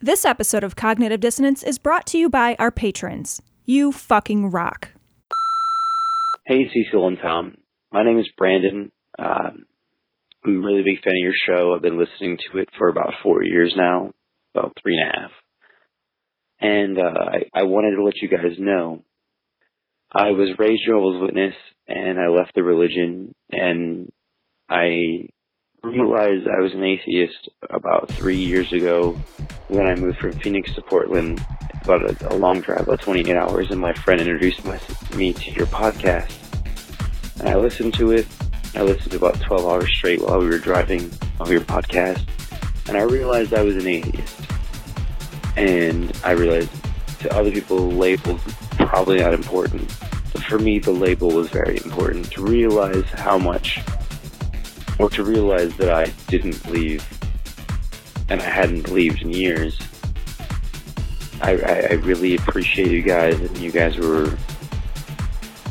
This episode of Cognitive Dissonance is brought to you by our patrons. You fucking rock. Hey, Cecil and Tom. My name is Brandon. Um, I'm a really big fan of your show. I've been listening to it for about four years now, about three and a half. And uh, I, I wanted to let you guys know I was raised Jehovah's Witness, and I left the religion, and I realized I was an atheist about three years ago when I moved from Phoenix to Portland, about a, a long drive, about 28 hours, and my friend introduced my, me to your podcast. And I listened to it. I listened to about 12 hours straight while we were driving on your podcast, and I realized I was an atheist. And I realized to other people, labels probably not important. But for me, the label was very important to realize how much, or to realize that I didn't believe, and I hadn't believed in years. I, I, I really appreciate you guys, and you guys were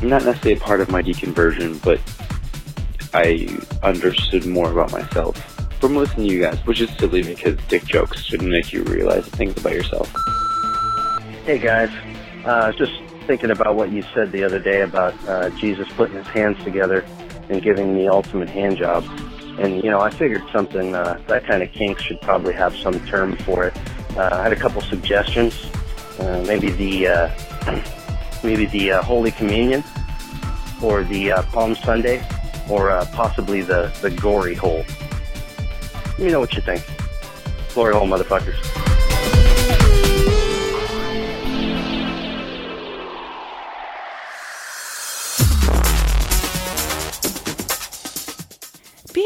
not necessarily a part of my deconversion, but I understood more about myself from listening to you guys, which is silly because dick jokes shouldn't make you realize things about yourself. Hey guys, uh, just thinking about what you said the other day about uh, Jesus putting his hands together and giving the ultimate hand job. And you know, I figured something uh, that kind of kink should probably have some term for it. Uh, I had a couple suggestions. Uh, maybe the uh, maybe the uh, Holy Communion, or the uh, Palm Sunday, or uh, possibly the the Gory Hole. Let me know what you think. Glory hole, motherfuckers.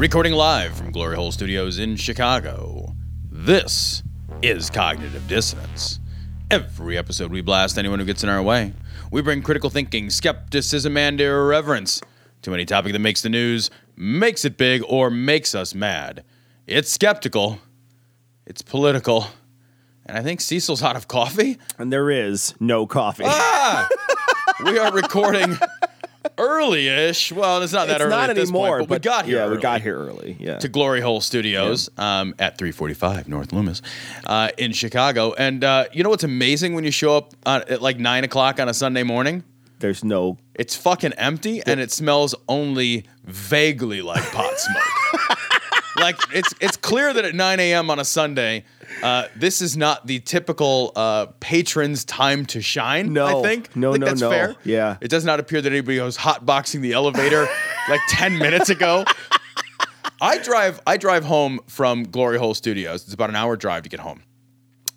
Recording live from Glory Hole Studios in Chicago. This is Cognitive Dissonance. Every episode, we blast anyone who gets in our way. We bring critical thinking, skepticism, and irreverence to any topic that makes the news, makes it big, or makes us mad. It's skeptical, it's political, and I think Cecil's out of coffee. And there is no coffee. Ah! we are recording early-ish. Well, it's not that it's early not at this anymore, point, but, we got here. Yeah, we got here early. Yeah. to Glory Hole Studios um, at 345 North Loomis uh, in Chicago. And uh, you know what's amazing when you show up on, at like 9 o'clock on a Sunday morning? There's no. It's fucking empty and it smells only vaguely like pot smoke. like it's it's clear that at 9 a.m. on a Sunday, uh, this is not the typical uh, patron's time to shine. No. I think. No, I think no, that's no. fair. Yeah. It does not appear that anybody was hotboxing the elevator like 10 minutes ago. I drive I drive home from Glory Hole Studios. It's about an hour drive to get home.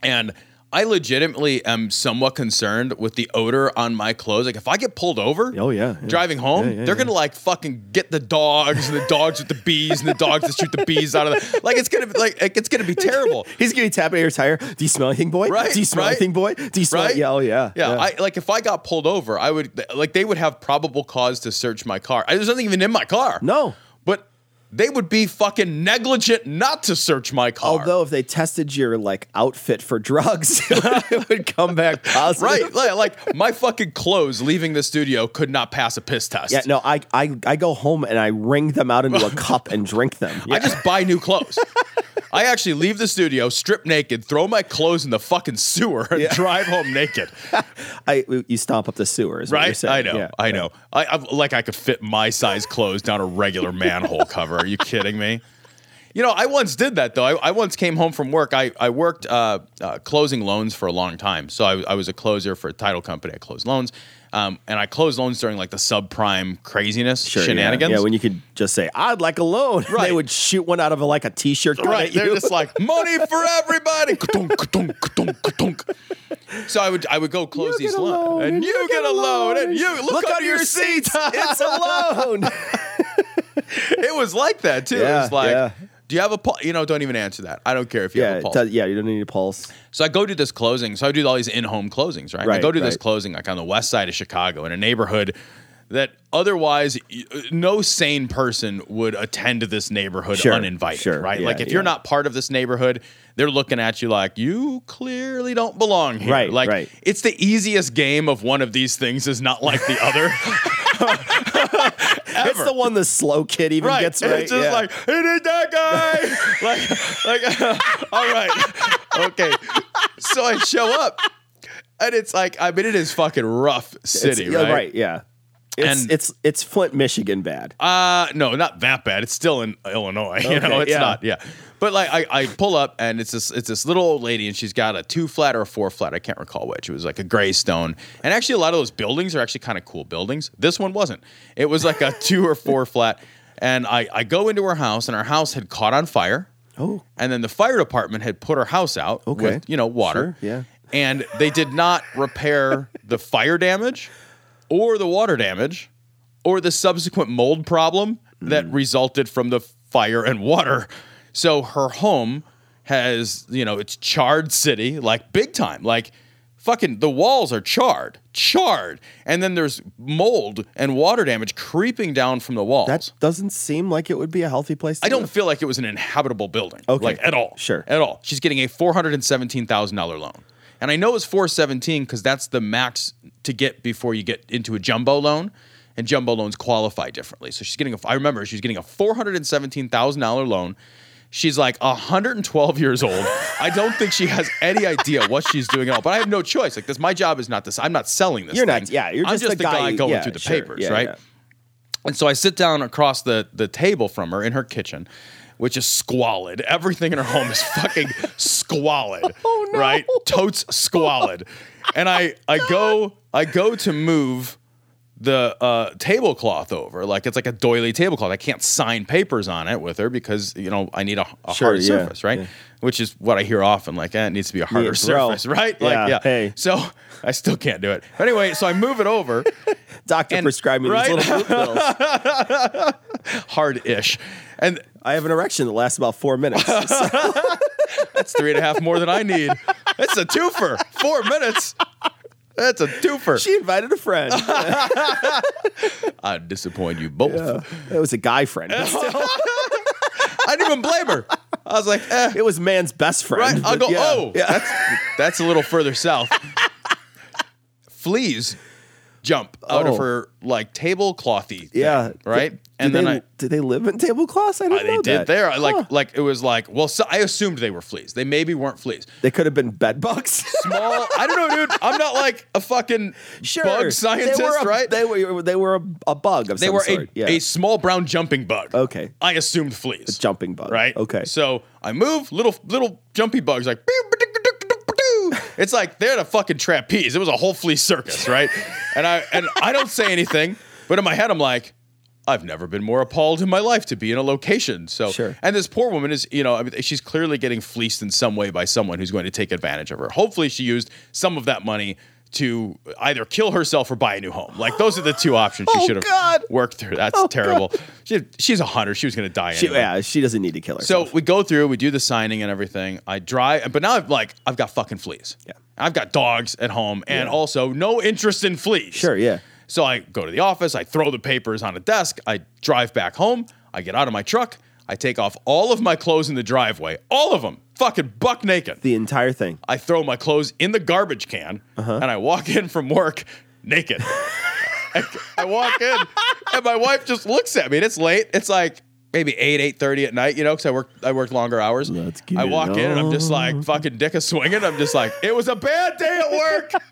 And I legitimately am somewhat concerned with the odor on my clothes. Like if I get pulled over Oh, yeah, yeah. driving home, Yeah, yeah, they're gonna like fucking get the dogs and the dogs with the bees and the dogs that shoot the bees out of the like it's gonna be like it's gonna be terrible. He's gonna tap at your tire. Do you smell anything, boy? Right, Do you smell right. anything, boy? Do you smell? Right? Yeah. Oh, yeah. Yeah, I like if I got pulled over, I would like they would have probable cause to search my car. I, there's nothing even in my car. no. but they would be fucking negligent not to search my car. Although if they tested your like outfit for drugs, it would, come back positive. right, like, my fucking clothes leaving the studio could not pass a piss test. Yeah. No. I, I I go home and I wring them out into a cup and drink them. I just buy new clothes. I actually leave the studio, strip naked, throw my clothes in the fucking sewer, and drive home naked. I you stomp up the sewers. Right? I know. I know. I, I'm like I could fit my size clothes down a regular manhole cover. Are you kidding me? You know, I once did that though. I, I once came home from work. I I worked uh, uh, closing loans for a long time. So I, I was a closer for a title company. I closed loans, um, and I closed loans during like the subprime craziness Sure, shenanigans. Yeah, when you could just say, "I'd like a loan," Right. they would shoot one out of a, like a T-shirt. Right, they're just like money for everybody. So I would I would go close You these loans, loan, and you get a loan, and you look, Look under under your seats. it's a loan. it was like that too. it was like yeah. Do you have a pulse? You know, don't even answer that. I don't care if you Yeah, have a pulse. does- yeah. You don't need a pulse. So I go do this closing. So I do all these in-home closings, right? I Right, go do this closing like on the west side of Chicago in a neighborhood that otherwise no sane person would attend this neighborhood Sure, uninvited, sure, right? yeah, like if you're not part of this neighborhood, they're looking at you like you clearly don't belong here. Right, like right. it's the easiest game of one of these things is not like the other. It's the one the slow kid even right. gets right. It's just yeah. like, it is that guy. like, like, all right, okay. So I show up, and it's like, I mean, it is fucking rough city, yeah, right? Yeah. It's And- it's it's Flint, Michigan bad. Uh no, not that bad. It's still in Illinois. You know, it's yeah. not. Yeah, but like I, I pull up and it's this it's this little old lady and she's got a two flat or a four flat. I can't recall which. It was like a gray stone. And actually, a lot of those buildings are actually kind of cool buildings. This one wasn't. It was like a two or four flat. And I I go into her house and her house had caught on fire. Oh. And then the fire department had put her house out Okay. with you know water. Sure, yeah. And they did not repair the fire damage or the water damage or the subsequent mold problem that Mm. resulted from the fire and water. So her home has, you know, it's charred city, like big time. Like fucking the walls are charred, charred. And then there's mold and water damage creeping down from the walls. That doesn't seem like it would be a healthy place. To I don't live. feel like it was an inhabitable building. Okay. Like at all. Sure. At all. She's getting a four hundred and seventeen thousand dollar loan. And I know it's four seventeen because that's the max to get before you get into a jumbo loan. And jumbo loans qualify differently. So she's getting a I remember she's getting a four hundred and seventeen thousand dollar loan. She's like 112 years old. I don't think she has any idea what she's doing at all. But I have no choice. Like this, my job is not this. I'm not selling this. You're thing. not. Yeah, you're I'm just, a the guy, going yeah, through the sure, papers, yeah, right? yeah. And so I sit down across the the table from her in her kitchen, which is squalid. Everything in her home is fucking squalid. Oh, no. Right? Totes squalid. And I I go I go to move the uh, tablecloth over. Like it's like a doily tablecloth. I can't sign papers on it with her because you know I need a, a Sure, hard yeah, surface, right? yeah. Which is what I hear often. Like, eh, it needs to be a harder Yeah, surface, right? Like, yeah. hey. So I still can't do it. Anyway, so I move it over. Doctor And- prescribed me right? these little pills. hard-ish. And I have an erection that lasts about four minutes. that's three and a half more than I need. It's a twofer. Four minutes. That's a twofer. she invited a friend. I'd disappoint you both. it was a guy friend. I didn't even blame her. I was like, eh. it was man's best friend. Right? I'll go, yeah, oh, yeah. that's that's a little further south. Fleas jump out Oh. of her like tableclothy. yeah, right. Did, and did then they, I. did they live in tablecloths? I didn't uh, They know did that. there. I Like, like it was like, well, so I assumed they were fleas. They maybe weren't fleas. They could have been bed bugs. Small. I don't know, dude. I'm not like a fucking sure, bug scientist, they were a, right? They were they were a, a bug of They some were sort. a, yeah. a small brown jumping bug. Okay. I assumed fleas. A jumping bug. Right. Okay. So I move little little jumpy bugs like. It's like they're the fucking trapeze. It was a whole flea circus, right? and I and I don't say anything, but in my head I'm like, I've never been more appalled in my life to be in a location. So Sure. and this poor woman is, you know, I mean, she's clearly getting fleeced in some way by someone who's going to take advantage of her. Hopefully, she used some of that money to either kill herself or buy a new home. Like those are the two options she Oh, should have God. worked through. That's oh, terrible. She, she's a hunter. She was going to die She, anyway. yeah, she doesn't need to kill herself. So we go through, we do the signing and everything. I drive, but now I've like I've got fucking fleas. Yeah. I've got dogs at home, and also no interest in fleas. sure, yeah. So I go to the office, I throw the papers on a desk, I drive back home, I get out of my truck, I take off all of my clothes in the driveway, all of them, fucking buck naked. The entire thing. I throw my clothes in the garbage can, Uh-huh. and I walk in from work naked. I, I walk in, and my wife just looks at me. And it's late. It's like maybe eight, eight thirty at night. You know, because I work, I work longer hours. Let's get I walk in, and I'm just like fucking dick a swinging. I'm just like, it was a bad day at work.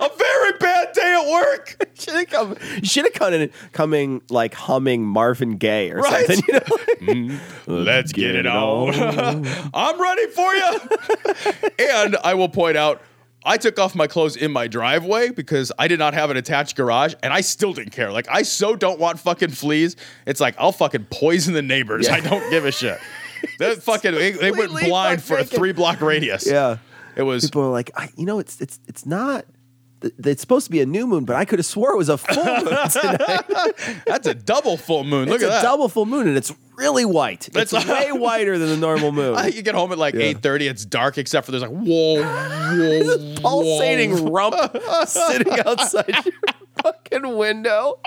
a very bad day at work. Should have come. Should have come in coming like humming Marvin Gaye or Right. something. You know? Mm-hmm. Let's get, it on. I'm ready for you. and I will point out, I took off my clothes in my driveway because I did not have an attached garage, and I still didn't care. Like I so don't want fucking fleas. It's like I'll fucking poison the neighbors. Yeah. I don't give a shit. They fucking they, they went blind for a three block radius. yeah. It was People are like, I, you know, it's it's it's not. It's supposed to be a new moon, but I could have swore it was a full moon that's a double full moon. Look it's at a that. double full moon, and it's really white. That's- it's way whiter than the normal moon. You get home at like eight thirty. It's dark except for there's like whoa, whoa, Pulsating whoa. rump sitting outside your fucking window.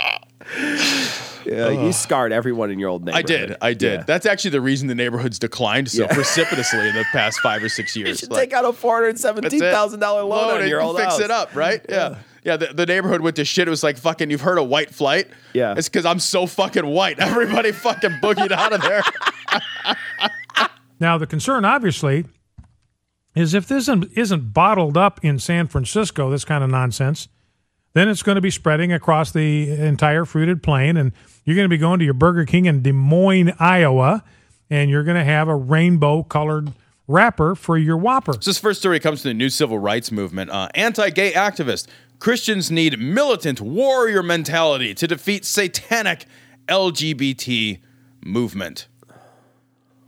Yeah, you scarred everyone in your old neighborhood I neighborhood. did, I did. Yeah. That's actually the reason the neighborhood's declined so Yeah. precipitously in the past five or six years. You should Like, take out a four hundred that's seventeen thousand dollar loan on and your you old fix house. it up, right? Yeah. Yeah, the, the neighborhood went to shit. It was like fucking. You've heard of white flight? Yeah. it's because I'm so fucking white. Everybody fucking boogied out of there. Now, the concern, obviously, is if this isn't, isn't bottled up in San Francisco, this kind of nonsense, then it's going to be spreading across the entire fruited plain. And you're going to be going to your Burger King in Des Moines, Iowa, and you're going to have a rainbow colored wrapper for your Whopper. So this first story comes from the new civil rights movement. Uh, anti-gay activist Christians need militant warrior mentality to defeat satanic LGBT movement.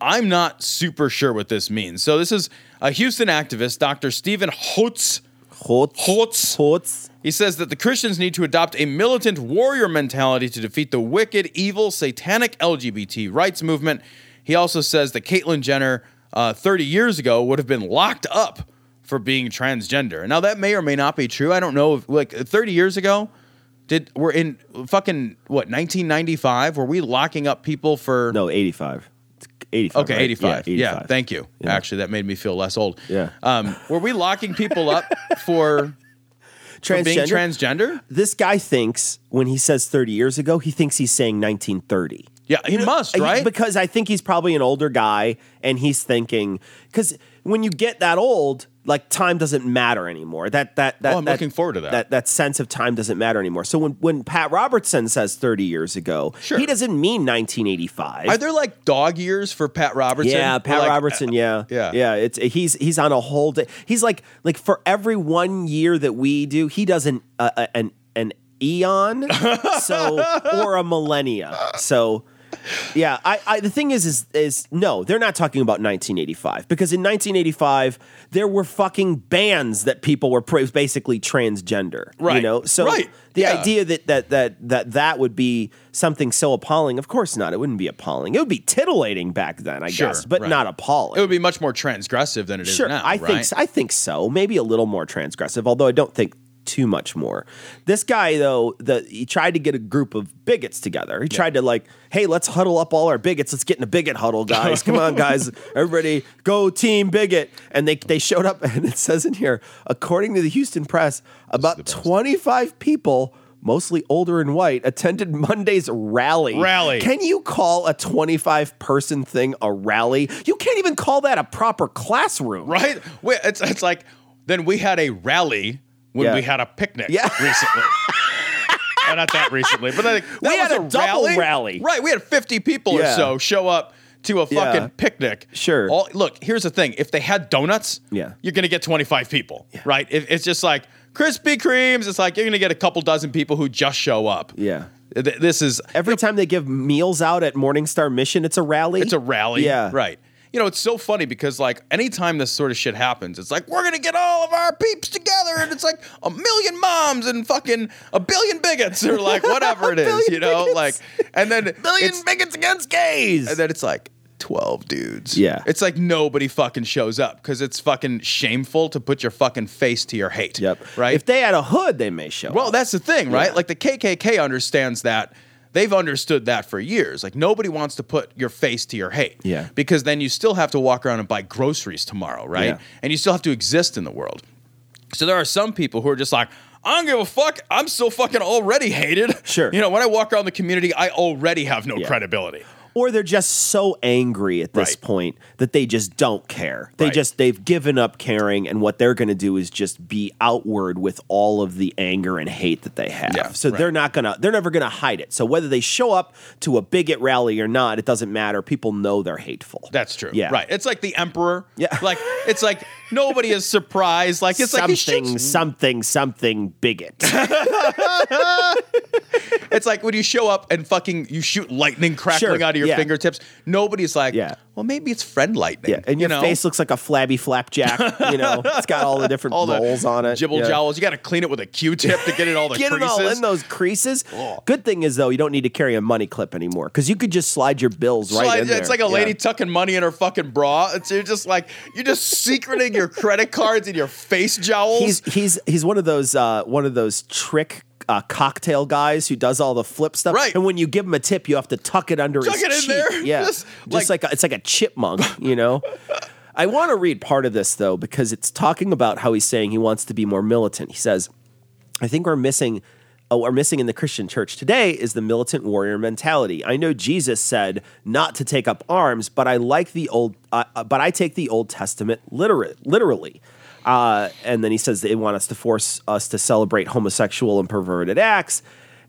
I'm not super sure what this means. So this is a Houston activist, Dr. Steven. Hotze. Hotze. He says that the Christians need to adopt a militant warrior mentality to defeat the wicked, evil, satanic LGBT rights movement. He also says that Caitlyn Jenner, uh, 30 years ago, would have been locked up for being transgender. Now that may or may not be true. I don't know. If, like 30 years ago, did we're in fucking what 1995? Were we locking up people for? No, eighty five. Eighty five. Okay, 85. Yeah, thank you. Actually, that made me feel less old. Yeah. Um, were we locking people up for, for being transgender? This guy thinks when he says 30 years ago, he thinks he's saying 1930. Yeah, he must, right? Because I think he's probably an older guy and he's thinking because when you get that old, like time doesn't matter anymore. That that that Oh, I'm that- looking forward to that. That that sense of time doesn't matter anymore. So when when Pat Robertson says 30 years ago, Sure. he doesn't mean 1985. Are there like dog years for Pat Robertson? Yeah, Pat like- Robertson. Yeah, yeah. yeah. It's he's he's on a whole day. He's like like for every one year that we do, he does an uh, uh, an an eon, so or a millennia. So. Yeah, I, I the thing is is is no, they're not talking about 1985 because in 1985 there were fucking bands that people were pra- basically transgender, right? You know, so Right. the Yeah. idea that that that that that would be something so appalling, of course not. It wouldn't be appalling. It would be titillating back then, I Sure, guess, but right. not appalling. It would be much more transgressive than it is Sure, now. I right? think so. I think so. Maybe a little more transgressive, although I don't think too much more. This guy though, the he tried to get a group of bigots together. He tried to like, hey, let's huddle up all our bigots. Let's get in a bigot huddle, guys. Come on, guys. Everybody go team bigot. And they they showed up and it says in here, according to the Houston Press, about 25 people Mostly older and white, attended Monday's rally. Rally. Can you call a 25 person thing a rally? You can't even call that a proper classroom. right? It's it's like then we had a rally when Yeah. we had a picnic Yeah. recently. Oh, not that recently, but like that We was had a double rally. Right, we had 50 people or so show up to a fucking Yeah. picnic. Sure. All, look, here's the thing: if they had donuts, Yeah. you're gonna get 25 people, right? If it's just like Krispy Kremes, it's like you're gonna get a couple dozen people who just show up. Yeah. This is Every time they give meals out at Morningstar Mission, it's a rally. It's a rally. Yeah. Right. You know, it's so funny because like anytime this sort of shit happens, it's like we're gonna get all of our peeps together, and it's like a million moms and fucking a billion bigots or like whatever it is, you know, bigots. like and then Billion bigots against gays. and then it's like twelve dudes. Yeah. it's like nobody fucking shows up because it's fucking shameful to put your fucking face to your hate. yep. Right. If they had a hood, they may show. Up. Well, up. that's the thing, right? Yeah. Like the KKK understands that. They've understood that for years. Like nobody wants to put your face to your hate. Yeah. Because then you still have to walk around and buy groceries tomorrow, right? Yeah. And you still have to exist in the world. So there are some people who are just like, I don't give a fuck. I'm so fucking already hated. Sure. You know, when I walk around the community, I already have no Yeah. credibility. Or they're just so angry at this Right. point that they just don't care. They Right. just they've given up caring, and what they're going to do is just be outward with all of the anger and hate that they have. Yeah, so right. they're not gonna they're never gonna hide it. So whether they show up to a bigot rally or not, it doesn't matter. People know they're hateful. That's true. Yeah. Right. It's like the emperor. Yeah. Like it's like nobody is surprised. Like it's like something, something, something bigot. It's like when you show up and fucking you shoot lightning crackling Sure, out of your yeah. fingertips. Nobody's like, Yeah. well, maybe it's friend lightning. Yeah, and you your know? face looks like a flabby flapjack. You know, it's got all the different all the on it. Jibble Yeah. jowls. You got to clean it with a Q-tip to get it all the Get creases. it all in those creases. Oh. Good thing is though, you don't need to carry a money clip anymore because you could just slide your bills right Slide- in there. it's like a lady tucking money in her fucking bra. It's you're just like you're just secreting your credit cards in your face jowls. He's he's he's one of those uh, one of those trick. Uh, cocktail guys who does all the flip stuff, Right. And when you give him a tip, you have to tuck it under Tuck his it in there. Yeah, Just just, like- like, a, it's like a chipmunk, you know. I want to read part of this though because it's talking about how he's saying he wants to be more militant. He says, I think we're missing uh, we're missing in the Christian church today is the militant warrior mentality. I know Jesus said not to take up arms, but I like the old uh, uh, but I take the Old Testament literate, literally. Uh, and then he says they want us to force us to celebrate homosexual and perverted acts.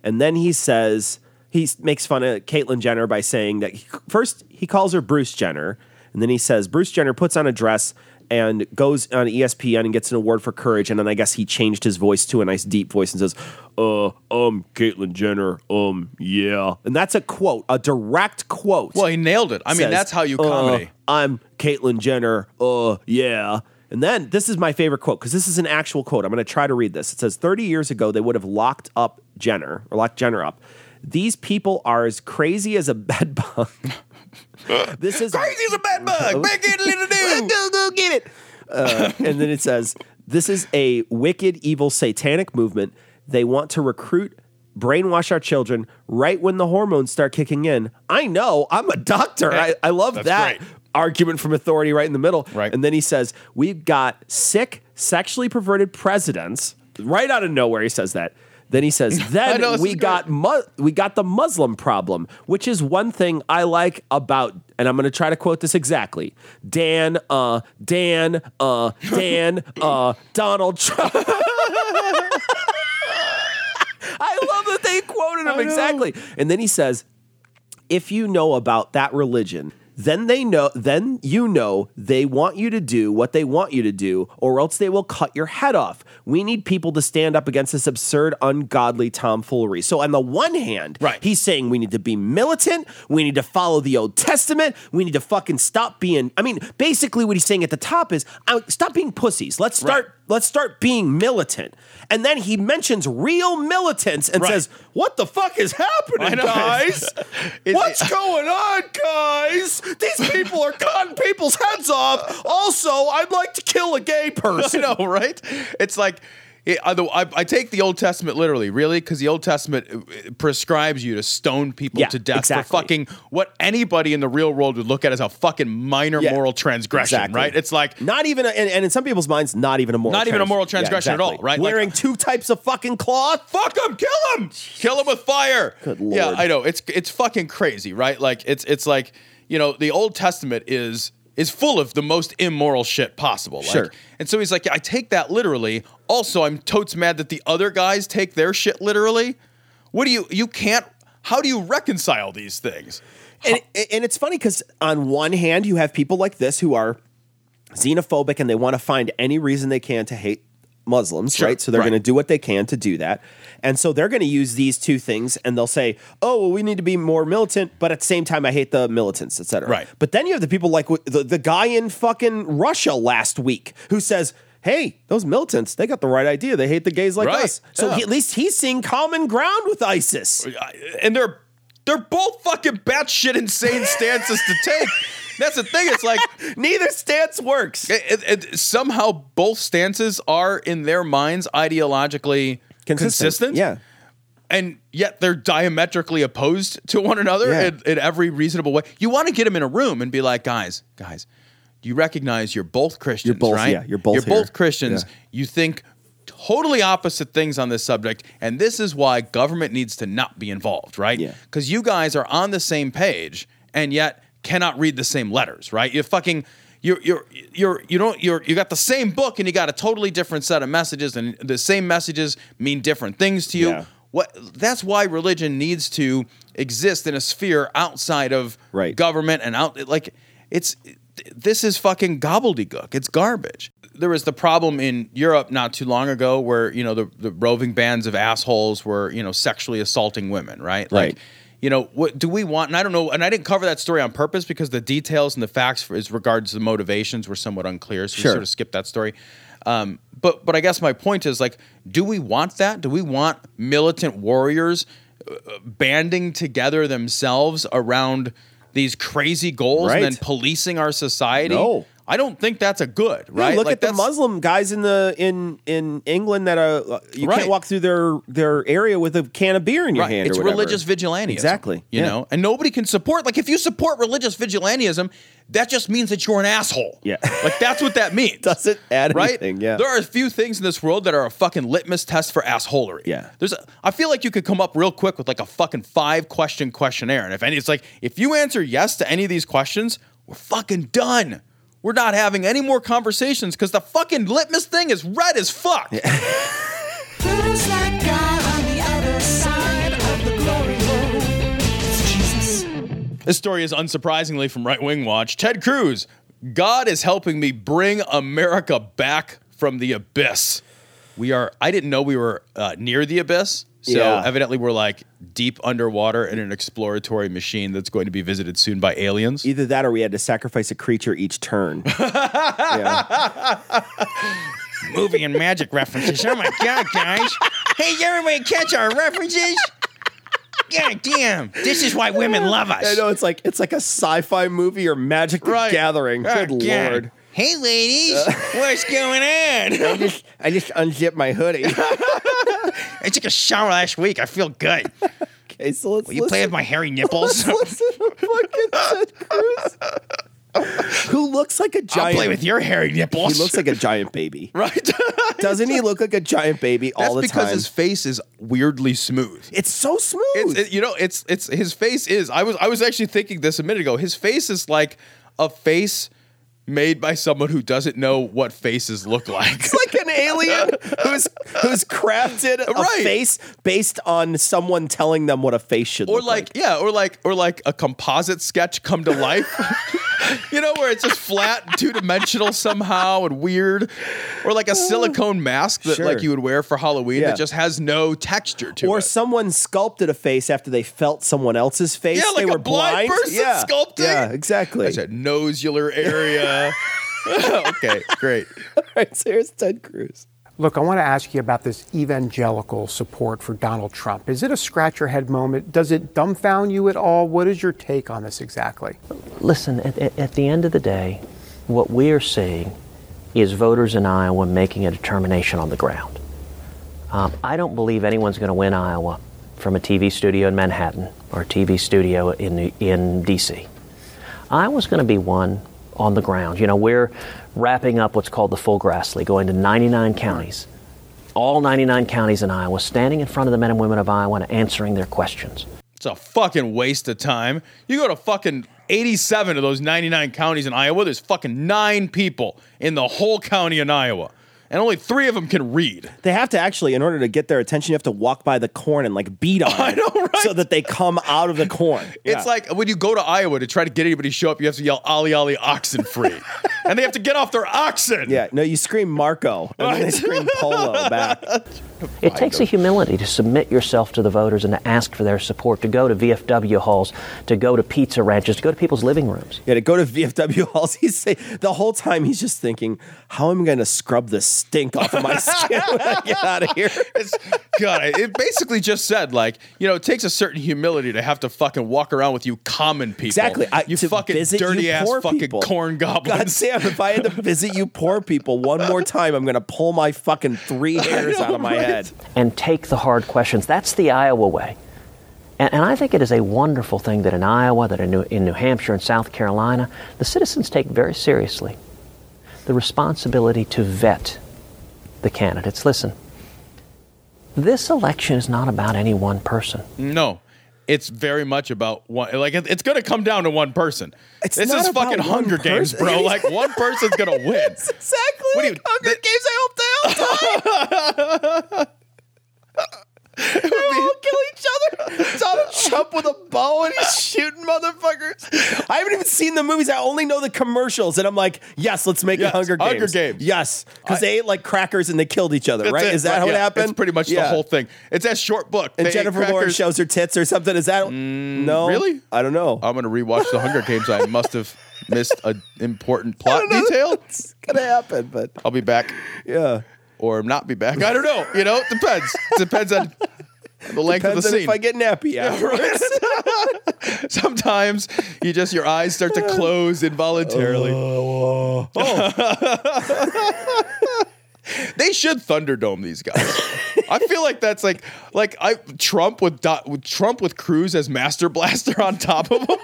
And then he says he makes fun of Caitlyn Jenner by saying that he, first he calls her Bruce Jenner, and then he says Bruce Jenner puts on a dress and goes on ESPN and gets an award for courage. And then I guess he changed his voice to a nice deep voice and says, "Uh, um, Caitlyn Jenner, um, yeah." And that's a quote, a direct quote. well, he nailed it. I mean, says, that's how you "Uh, comedy. I'm Caitlyn Jenner. Uh, yeah. And then this is my favorite quote because this is an actual quote. I'm going to try to read this. It says 30 years ago, they would have locked up Jenner or locked Jenner up. These people are as crazy as a bed bug. this is Crazy as a bed bug. Big Italy to do. go, go get it. Uh, and then it says, This is a wicked, evil, satanic movement. They want to recruit, brainwash our children right when the hormones start kicking in. I know, I'm a doctor. I, I love That's that great. Argument from authority right in the middle. Right. And then he says, We've got sick, sexually perverted presidents. Right out of nowhere, he says that. Then he says, "Then know, we got mu- we got the Muslim problem, which is one thing I like about." And I'm going to try to quote this exactly: Dan, uh, Dan, uh, Dan, uh, Donald Trump. I love that they quoted him exactly. And then he says, if you know about that religion, then they know then you know they want you to do what they want you to do or else they will cut your head off. We need people to stand up against this absurd ungodly tomfoolery. So on the one hand, Right. he's saying we need to be militant, we need to follow the Old Testament, we need to fucking stop being I mean, basically what he's saying at the top is stop being pussies. Let's start Right. let's start being militant. And then he mentions real militants and Right. says, "What the fuck is happening, guys? What's going on, guys? These people are cutting people's heads off. Also, I'd like to kill a gay person. I person. know, right? It's like it, I, I, I take the Old Testament literally, really, because the Old Testament uh, prescribes you to stone people Yeah, to death exactly. for fucking what anybody in the real world would look at as a fucking minor Yeah, moral transgression, exactly. right? It's like Not even, a, and, and in some people's minds, not even a moral, Not even a moral transgression at all, right? Like- Wearing two types of fucking cloth. fuck them, kill them, kill them with fire. Good Yeah. I know. It's it's fucking crazy, right? Like it's it's like you know the Old Testament is is full of the most immoral shit possible. Like, Sure. And so he's like, I take that literally. Also, I'm totes mad that the other guys take their shit literally. What do you you can't? How do you reconcile these things? And, and it's funny because on one hand, you have people like this who are xenophobic and they want to find any reason they can to hate Muslims, Sure, right? So they're right. going to do what they can to do that. And so they're going to use these two things and they'll say, oh, well, we need to be more militant, but at the same time, I hate the militants, et cetera. Right. But then you have the people like the, the guy in fucking Russia last week who says, hey, those militants, they got the right idea. They hate the gays like Right, us. So yeah. he, at least he's seeing common ground with ISIS. Uh, and they're they're both fucking batshit insane stances to take. That's the thing. It's like Neither stance works. it, it- it- somehow both stances are in their minds ideologically consistent. Yeah. and yet they're diametrically opposed to one another Yeah. in, in every reasonable way. You want to get them in a room and be like, guys, guys, you recognize you're both Christians, You're both- right? yeah, you're both You're both. Christians. Yeah. You think totally opposite things on this subject, and this is why government needs to not be involved, right? Yeah. Because you guys are on the same page and yet cannot read the same letters, right? You're fucking you're you're you're you don't you're you got the same book and you got a totally different set of messages and the same messages mean different things to you. Yeah. What that's why religion needs to exist in a sphere outside of Right. government and out like it's this is fucking gobbledygook. It's garbage. There was the problem in Europe not too long ago where, you know, the, the roving bands of assholes were, you know, sexually assaulting women, right? Like Right. You know, what do we want? And I don't know. And I didn't cover that story on purpose because the details and the facts for, as regards the motivations were somewhat unclear. So Sure. we sort of skipped that story. Um, but but I guess my point is like, do we want that? Do we want militant warriors uh, banding together themselves around these crazy goals and then policing our society? No. I don't think that's a good Yeah, right. look Like, at the Muslim guys in the in in England that uh you Right. can't walk through their their area with a can of beer in your Right. hand. It's religious vigilantism. Exactly. You Yeah. know, and nobody can support. Like, if you support religious vigilantism, that just means that you're an asshole. Yeah. Like that's what that means. Doesn't add right? anything, yeah. There are a few things in this world that are a fucking litmus test for assholery. Yeah. There's. A, I feel like you could come up real quick with like a fucking five question questionnaire, and if any, it's like if you answer yes to any of these questions, we're fucking done. We're not having any more conversations because the fucking litmus thing is red as fuck. Who's that guy on the other side of the glory hole? It's Jesus. This story is unsurprisingly from Right Wing Watch. Ted Cruz, God is helping me bring America back from the abyss. We are, I didn't know we were uh, near the abyss. So Yeah. evidently we're like deep underwater in an exploratory machine that's going to be visited soon by aliens. Either that or we had to sacrifice a creature each turn. Movie and magic references. Oh my God, guys. Hey, everybody catch our references? God damn. This is why women love us. I know it's like it's like a sci-fi movie or Magic the Right. Gathering. Oh, Good God. lord. Hey, ladies. Uh, What's going on? I just I just unzipped my hoodie. I took a shower last week. I feel good. okay, so let's Will you play with my hairy nipples? listen to fucking Ted Cruz. Who looks like a I'll giant play with your hairy nipples. He looks like a giant baby. right. Doesn't he look like a giant baby all the That's because time? his face is weirdly smooth. it's so smooth. It's, it- you know, it's it's his face is. I was I was actually thinking this a minute ago. His face is like a face made by someone who doesn't know what faces look like. It's like an alien who's who's crafted a Right. face based on someone telling them what a face should or look like, yeah, or like or like a composite sketch come to life. you know, where it's just flat, and two dimensional somehow and weird, or like a uh, silicone mask that Sure. like you would wear for Halloween Yeah. that just has no texture to or it. Or someone sculpted a face after they felt someone else's face. Yeah, like they a were blind person yeah. sculpting? Yeah, exactly. I said nosular area. okay, great. All right, so here's Ted Cruz. Look, I want to ask you about this evangelical support for Donald Trump. Is it a scratch your head moment? Does it dumbfound you at all? What is your take on this exactly? Listen, at, at, the end of the day, what we are seeing is voters in Iowa making a determination on the ground. Um, I don't believe anyone's going to win Iowa from a TV studio in Manhattan or a TV studio in, in D.C. Iowa's going to be won on the ground. You know, we're wrapping up what's called the Full Grassley, going to 99 counties, all 99 counties in Iowa, standing in front of the men and women of Iowa and answering their questions. It's a fucking waste of time. You go to fucking 87 of those 99 counties in Iowa, there's fucking nine people in the whole county in Iowa. And only three of them can read. They have to actually, in order to get their attention, you have to walk by the corn and like beat on I it, know, right? so that they come out of the corn. It's Yeah. like when you go to Iowa to try to get anybody to show up, you have to yell "Ali Ali oxen free," and they have to get off their oxen. yeah, no, you scream Marco, and then they Right. scream Polo back. It takes a humility to submit yourself to the voters and to ask for their support, to go to VFW halls, to go to pizza ranches, to go to people's living rooms. Yeah, to go to VFW halls, he's say, the whole time he's just thinking, "How am I going to scrub the stink off of my skin when I get out of here?" It's, God, it basically just said like you know it takes a certain humility to have to fucking walk around with you common people. Exactly. I- you fucking dirty you ass poor fucking people. corn God goblins. damn, if I had to visit you poor people one more time, I'm going to pull my fucking three hairs out of my head. and take the hard questions. That's the Iowa way. And, and I think it is a wonderful thing that in Iowa, that in New, in New Hampshire and South Carolina, the citizens take very seriously the responsibility to vet the candidates. Listen, this election is not about any one person. No. It's very much about one. Like it's going to come down to one person. It's this not is about fucking one Hunger Games, bro. Like one person's going to win. Exactly. What do you- Hunger that- Games, I hope they all die. They all kill each other. Donald Trump with a bow and he's shooting motherfuckers. I haven't even seen the movies. I only know the commercials, and I'm like, yes, let's make Yes, it Hunger Games. Hunger Games. Yes, because they ate like crackers and they killed each other. Right? it, Is that how it happened? It's pretty much the whole thing. It's that short book. And They Jennifer Lawrence shows her tits or something. Is that mm, no? really? I don't know. I'm gonna rewatch the Hunger Games. I must have missed an important plot detail. It's gonna happen, but I'll be back yeah. Or not be back. I don't know. You know, it depends. It depends on the length Depends of the scene. if I get nappy afterwards. Sometimes you just your eyes start to close involuntarily. Oh. They should Thunderdome these guys. I feel like that's like like I Trump with, dot, with Trump with Cruz as Master Blaster on top of him.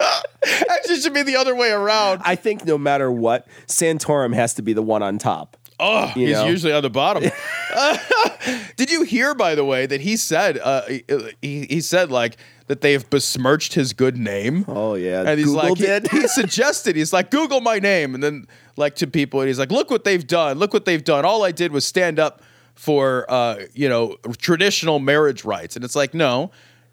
Actually, it should be the other way around. I think no matter what, Santorum has to be the one on top. Oh, You he's know? usually on the bottom. Did you hear, by the way, that he said uh, he, he said like that they've besmirched his good name? Oh yeah, and he's Google like, he- He, suggested he's like, Google my name, and then like to people, and he's like, look what they've done. Look what they've done. All I did was stand up for uh, you know traditional marriage rights, and it's like, no,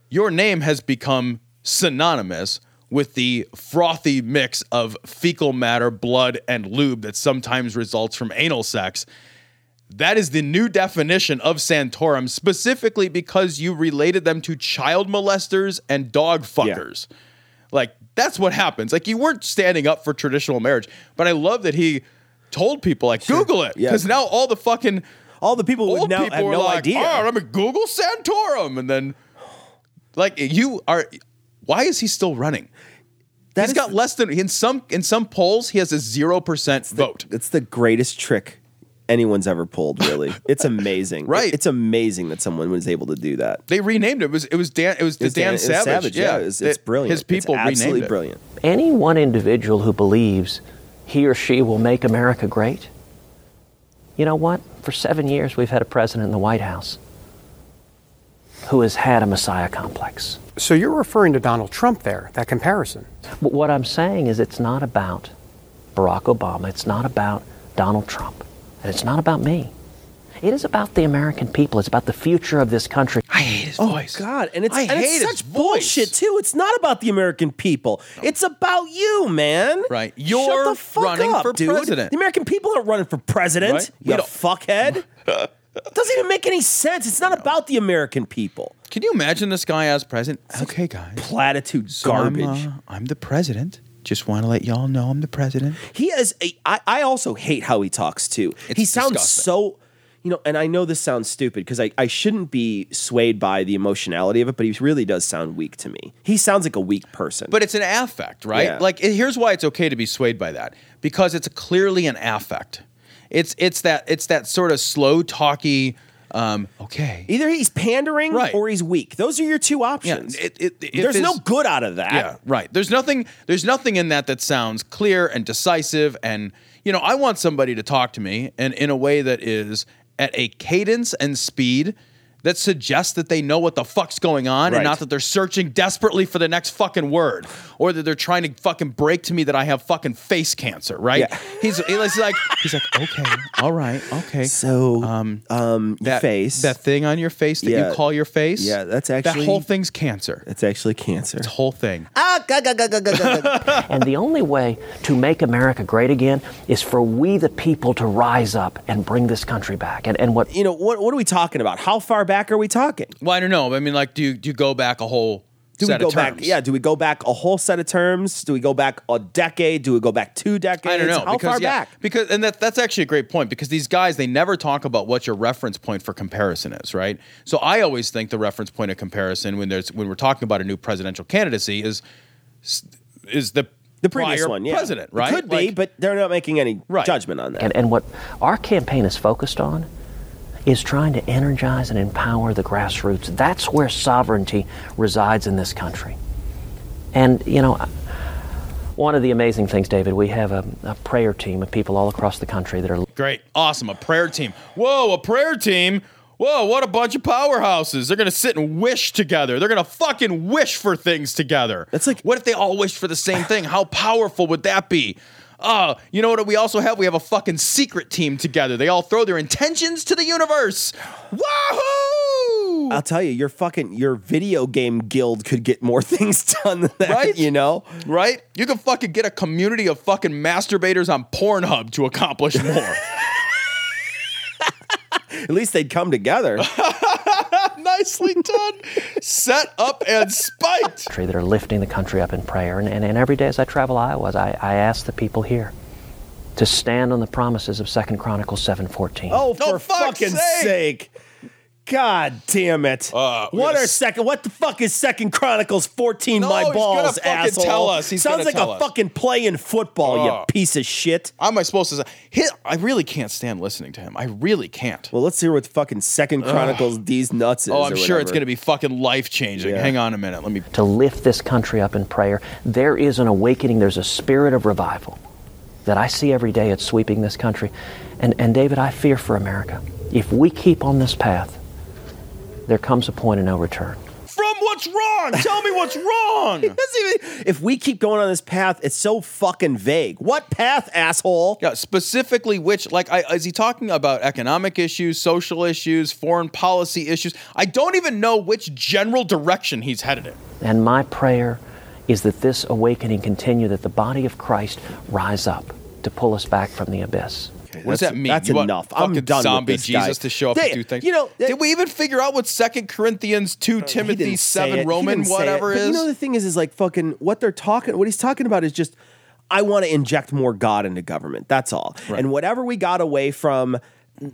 your name has become synonymous with the frothy mix of fecal matter, blood, and lube that sometimes results from anal sex. That is the new definition of Santorum, specifically because you related them to child molesters and dog fuckers. Like, that's what happens. Like, you weren't standing up for traditional marriage, but I love that he told people, like, Google it. Yeah. Because now all the fucking All the people would old now people have no like, idea. oh, let me Google Santorum. And then, like, you are, why is he still running? That He's is got the- less than, in some, in some polls, he has a 0% vote. It's the greatest trick anyone's ever pulled. Really, it's amazing. Right. It's amazing that someone was able to do that. They renamed it. It was it was Dan it was the It's Dan, it was Savage. Yeah, it's, it's brilliant. His people it's absolutely renamed it. brilliant. Any one individual who believes he or she will make America great, you know what? For seven years, we've had a president in the White House who has had a Messiah complex. So you're referring to Donald Trump there, that comparison. But what I'm saying is it's not about Barack Obama, it's not about Donald Trump, and it's not about me. It is about the American people. It's about the future of this country. I hate his Oh voice. God, and it's I and hate it's his such voice. bullshit too. It's not about the American people. It's about you, man. Right. You're the fuck running up, for dude. president. The American people aren't running for president. Right. You We don't- fuckhead. It doesn't even make any sense. It's not about the American people. Can you imagine this guy as president? Okay, guys. Platitude So I'm, garbage. uh, I'm the president. Just want to let y'all know I'm the president. He is. A, I, I also hate how he talks too. It's he sounds disgusting. so. You know, and I know this sounds stupid because I, I shouldn't be swayed by the emotionality of it, but he really does sound weak to me. He sounds like a weak person. But it's an affect, right? Yeah. Like it- here's why it's okay to be swayed by that because it's clearly an affect. It's it's that it's that sort of slow talky. Um, okay. Either he's pandering Right. or he's weak. Those are your two Yeah, options. it- it- There's no good out of that. Yeah, right. There's nothing. There's nothing in that that sounds clear and decisive. And you know, I want somebody to talk to me and in a way that is at a cadence and speed that suggests that they know what the fuck's going on Right. and not that they're searching desperately for the next fucking word or that they're trying to fucking break to me that I have fucking face cancer. Right? Yeah. He's, he's like he's like okay, all right, okay. So, um, um, your that face. that thing on your face that Yeah. you call your face. Yeah, that's actually that whole thing's cancer. It's actually cancer. It's whole thing. Ah, ga, ga, ga, ga, ga, ga, ga. And the only way to make America great again is for we, the people, to rise up and bring this country back. And, and what you know, what, what are we talking about? How far back are we talking? Well, I don't know. I mean, like, do you do you go back a whole Do set we go of back? terms? Yeah. Do we go back a whole set of terms? Do we go back a decade? Do we go back two decades? I don't know. How because, far yeah, back? Because and that that's actually a great point because these guys they never talk about what your reference point for comparison is, right? So I always think the reference point of comparison when there's when we're talking about a new presidential candidacy is is the The previous one, yeah. president, It right? could be, Like- but they're not making any Right. judgment on that. And, and what our campaign is focused on is trying to energize and empower the grassroots. That's where sovereignty resides in this country. And, you know, one of the amazing things, David, we have a, a prayer team of people all across the country that are Great. Awesome. A prayer team. Whoa, a prayer team. Whoa, what a bunch of powerhouses. They're going to sit and wish together. They're going to fucking wish for things together. That's like- what if they all wished for the same thing? How powerful would that be? Uh, you know what we also have? We have a fucking secret team together. They all throw their intentions to the universe. Wahoo! I'll tell you, your fucking your video game guild could get more things done than that. Right? You know. right? You can fucking get a community of fucking masturbators on Pornhub to accomplish more. At least they'd come together. Nicely done. Set up and spiked. country that are lifting the country up in prayer. And, and, and every day as I travel Iowa, I, I ask the people here to stand on the promises of Second Chronicles 7.14. Oh, for No, fuck's fucking sake. sake. God damn it. Uh, what are s- second what the fuck is second Chronicles 14 No, my he's gonna balls, fucking asshole? tell us. He's Sounds gonna like tell a us. fucking play in football, Uh. you piece of shit. How am I supposed to say? He, I really can't stand listening to him. I really can't. Well, let's hear what fucking second Chronicles these nuts is. Oh, I'm or sure it's going to be fucking life changing. Yeah. Hang on a minute. Let me. to lift this country up in prayer. There is an awakening, there's a spirit of revival that I see every day. It's sweeping this country. And, and David, I fear for America. If we keep on this path, there comes a point of no return. From what's wrong? Tell me what's wrong. Even- if we keep going on this path, it's so fucking vague. What path, asshole? Yeah, specifically which, like, I, is he talking about economic issues, social issues, foreign policy issues? I don't even know which general direction he's headed in. And my prayer is that this awakening continue, that the body of Christ rise up to pull us back from the abyss. What does that mean? that's You want enough. I'm fucking done with zombie this guy. Jesus to show up They- and do things. you know, they- did we even figure out what Second Corinthians two, He Timothy didn't say it. seven, Roman, whatever it. But? You know the thing is, is like fucking what they're talking. What he's talking about is just, I want to inject more God into government. That's all. And whatever we got away from,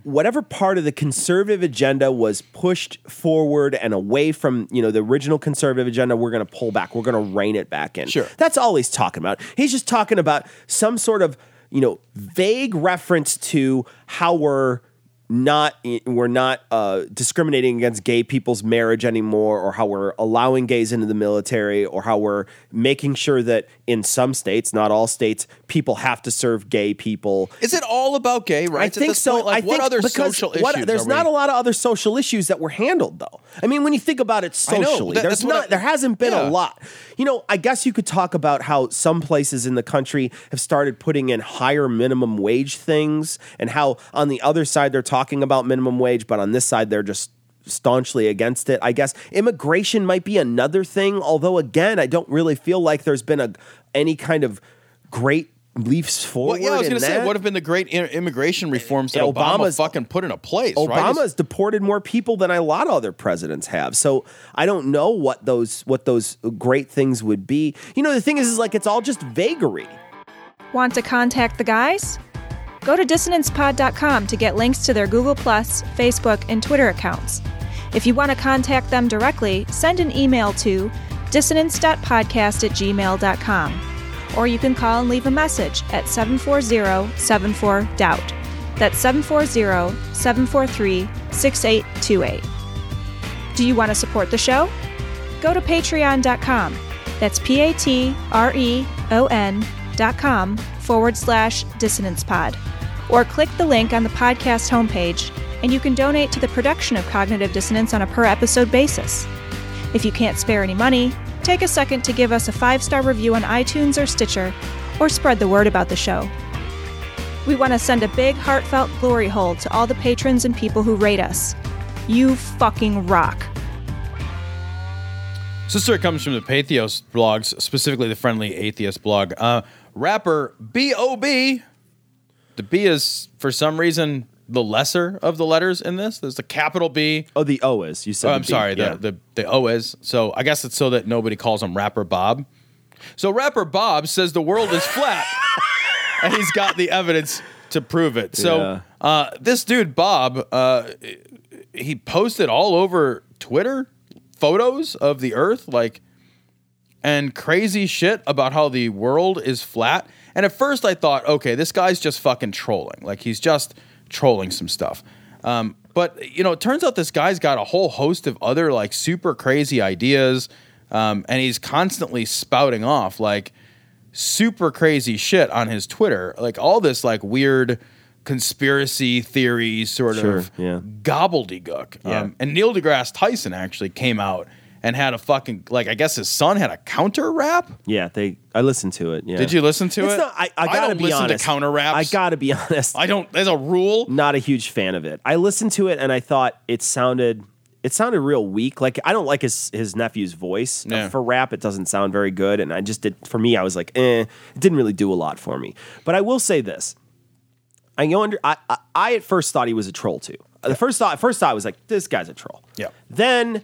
whatever part of the conservative agenda was pushed forward and away from, you know, the original conservative agenda, we're going to pull back. We're going to rein it back in. Sure. That's all he's talking about. He's just talking about some sort of, you know, vague reference to how we're not we're not uh, discriminating against gay people's marriage anymore, or how we're allowing gays into the military, or how we're making sure that in some states, not all states, people have to serve gay people. is it all about gay I rights? at think so. Point? Like, I what think other because social what- issues? There's not we- a lot of other social issues that were handled, though. I mean, when you think about it I socially, That- there's not. I- there hasn't been Yeah. a lot. You know, I guess you could talk about how some places in the country have started putting in higher minimum wage things, and how on the other side they're talking about minimum wage, but on this side they're just staunchly against it. I guess immigration might be another thing, although again, I don't really feel like there's been a any kind of great leaps forward. Well, yeah, I was going to say, that. what have been the great i- immigration reforms that Obama Obama's- fucking put into place? right? Obama's deported more people than a lot of other presidents have. So I don't know what those what those great things would be. You know, the thing is, is like it's all just vagary. Want to contact the guys? Go to dissonancepod.com to get links to their Google, Plus, Facebook, and Twitter accounts. If you want to contact them directly, send an email to dissonance.podcast at gmail.com. Or you can call and leave a message at 740 74 Doubt. That's 740 743 6828. Do you want to support the show? Go to patreon.com. That's P A T R E O N dot com forward slash dissonance pod. Or click the link on the podcast homepage and you can donate to the production of Cognitive Dissonance on a per episode basis. If you can't spare any money, take a second to give us a five star review on iTunes or Stitcher, or spread the word about the show. We want to send a big, heartfelt glory hole to all the patrons and people who rate us. You fucking rock. Story comes from the Patheos blogs, specifically the Friendly Atheist blog. Uh, rapper B.o.B. The B is, for some reason, the lesser of the letters in this. There's the capital B. Oh, the O is you said. Oh, I'm B. sorry, the, the, the O is. So I guess it's so that nobody calls him Rapper Bob. So Rapper Bob says the world is flat, and he's got the evidence to prove it. So Yeah. uh, this dude Bob, uh, he posted all over Twitter photos of the Earth, like and crazy shit about how the world is flat. And at first I thought, okay, this guy's just fucking trolling. Like he's just trolling some stuff. Um, but you know, it turns out this guy's got a whole host of other like super crazy ideas. Um, and he's constantly spouting off like super crazy shit on his Twitter. Like all this like weird conspiracy theory sort Sure, of yeah. gobbledygook. Yeah. Um, and Neil deGrasse Tyson actually came out and had a fucking like I guess his son had a counter rap. Yeah, they. I listened to it. Yeah. Did you listen to It's it? not- I, I gotta don't be listen honest. to counter raps. I gotta be honest. I don't. There's a rule. not a huge fan of it. I listened to it and I thought it sounded it sounded real weak. Like I don't like his his nephew's voice Yeah. for rap. It doesn't sound very good, and I just did. For me, I was like, eh, it didn't really do a lot for me. But I will say this: I go under. I, I, I at first thought he was a troll too. The first thought, first thought was like, this guy's a troll. Yeah. Then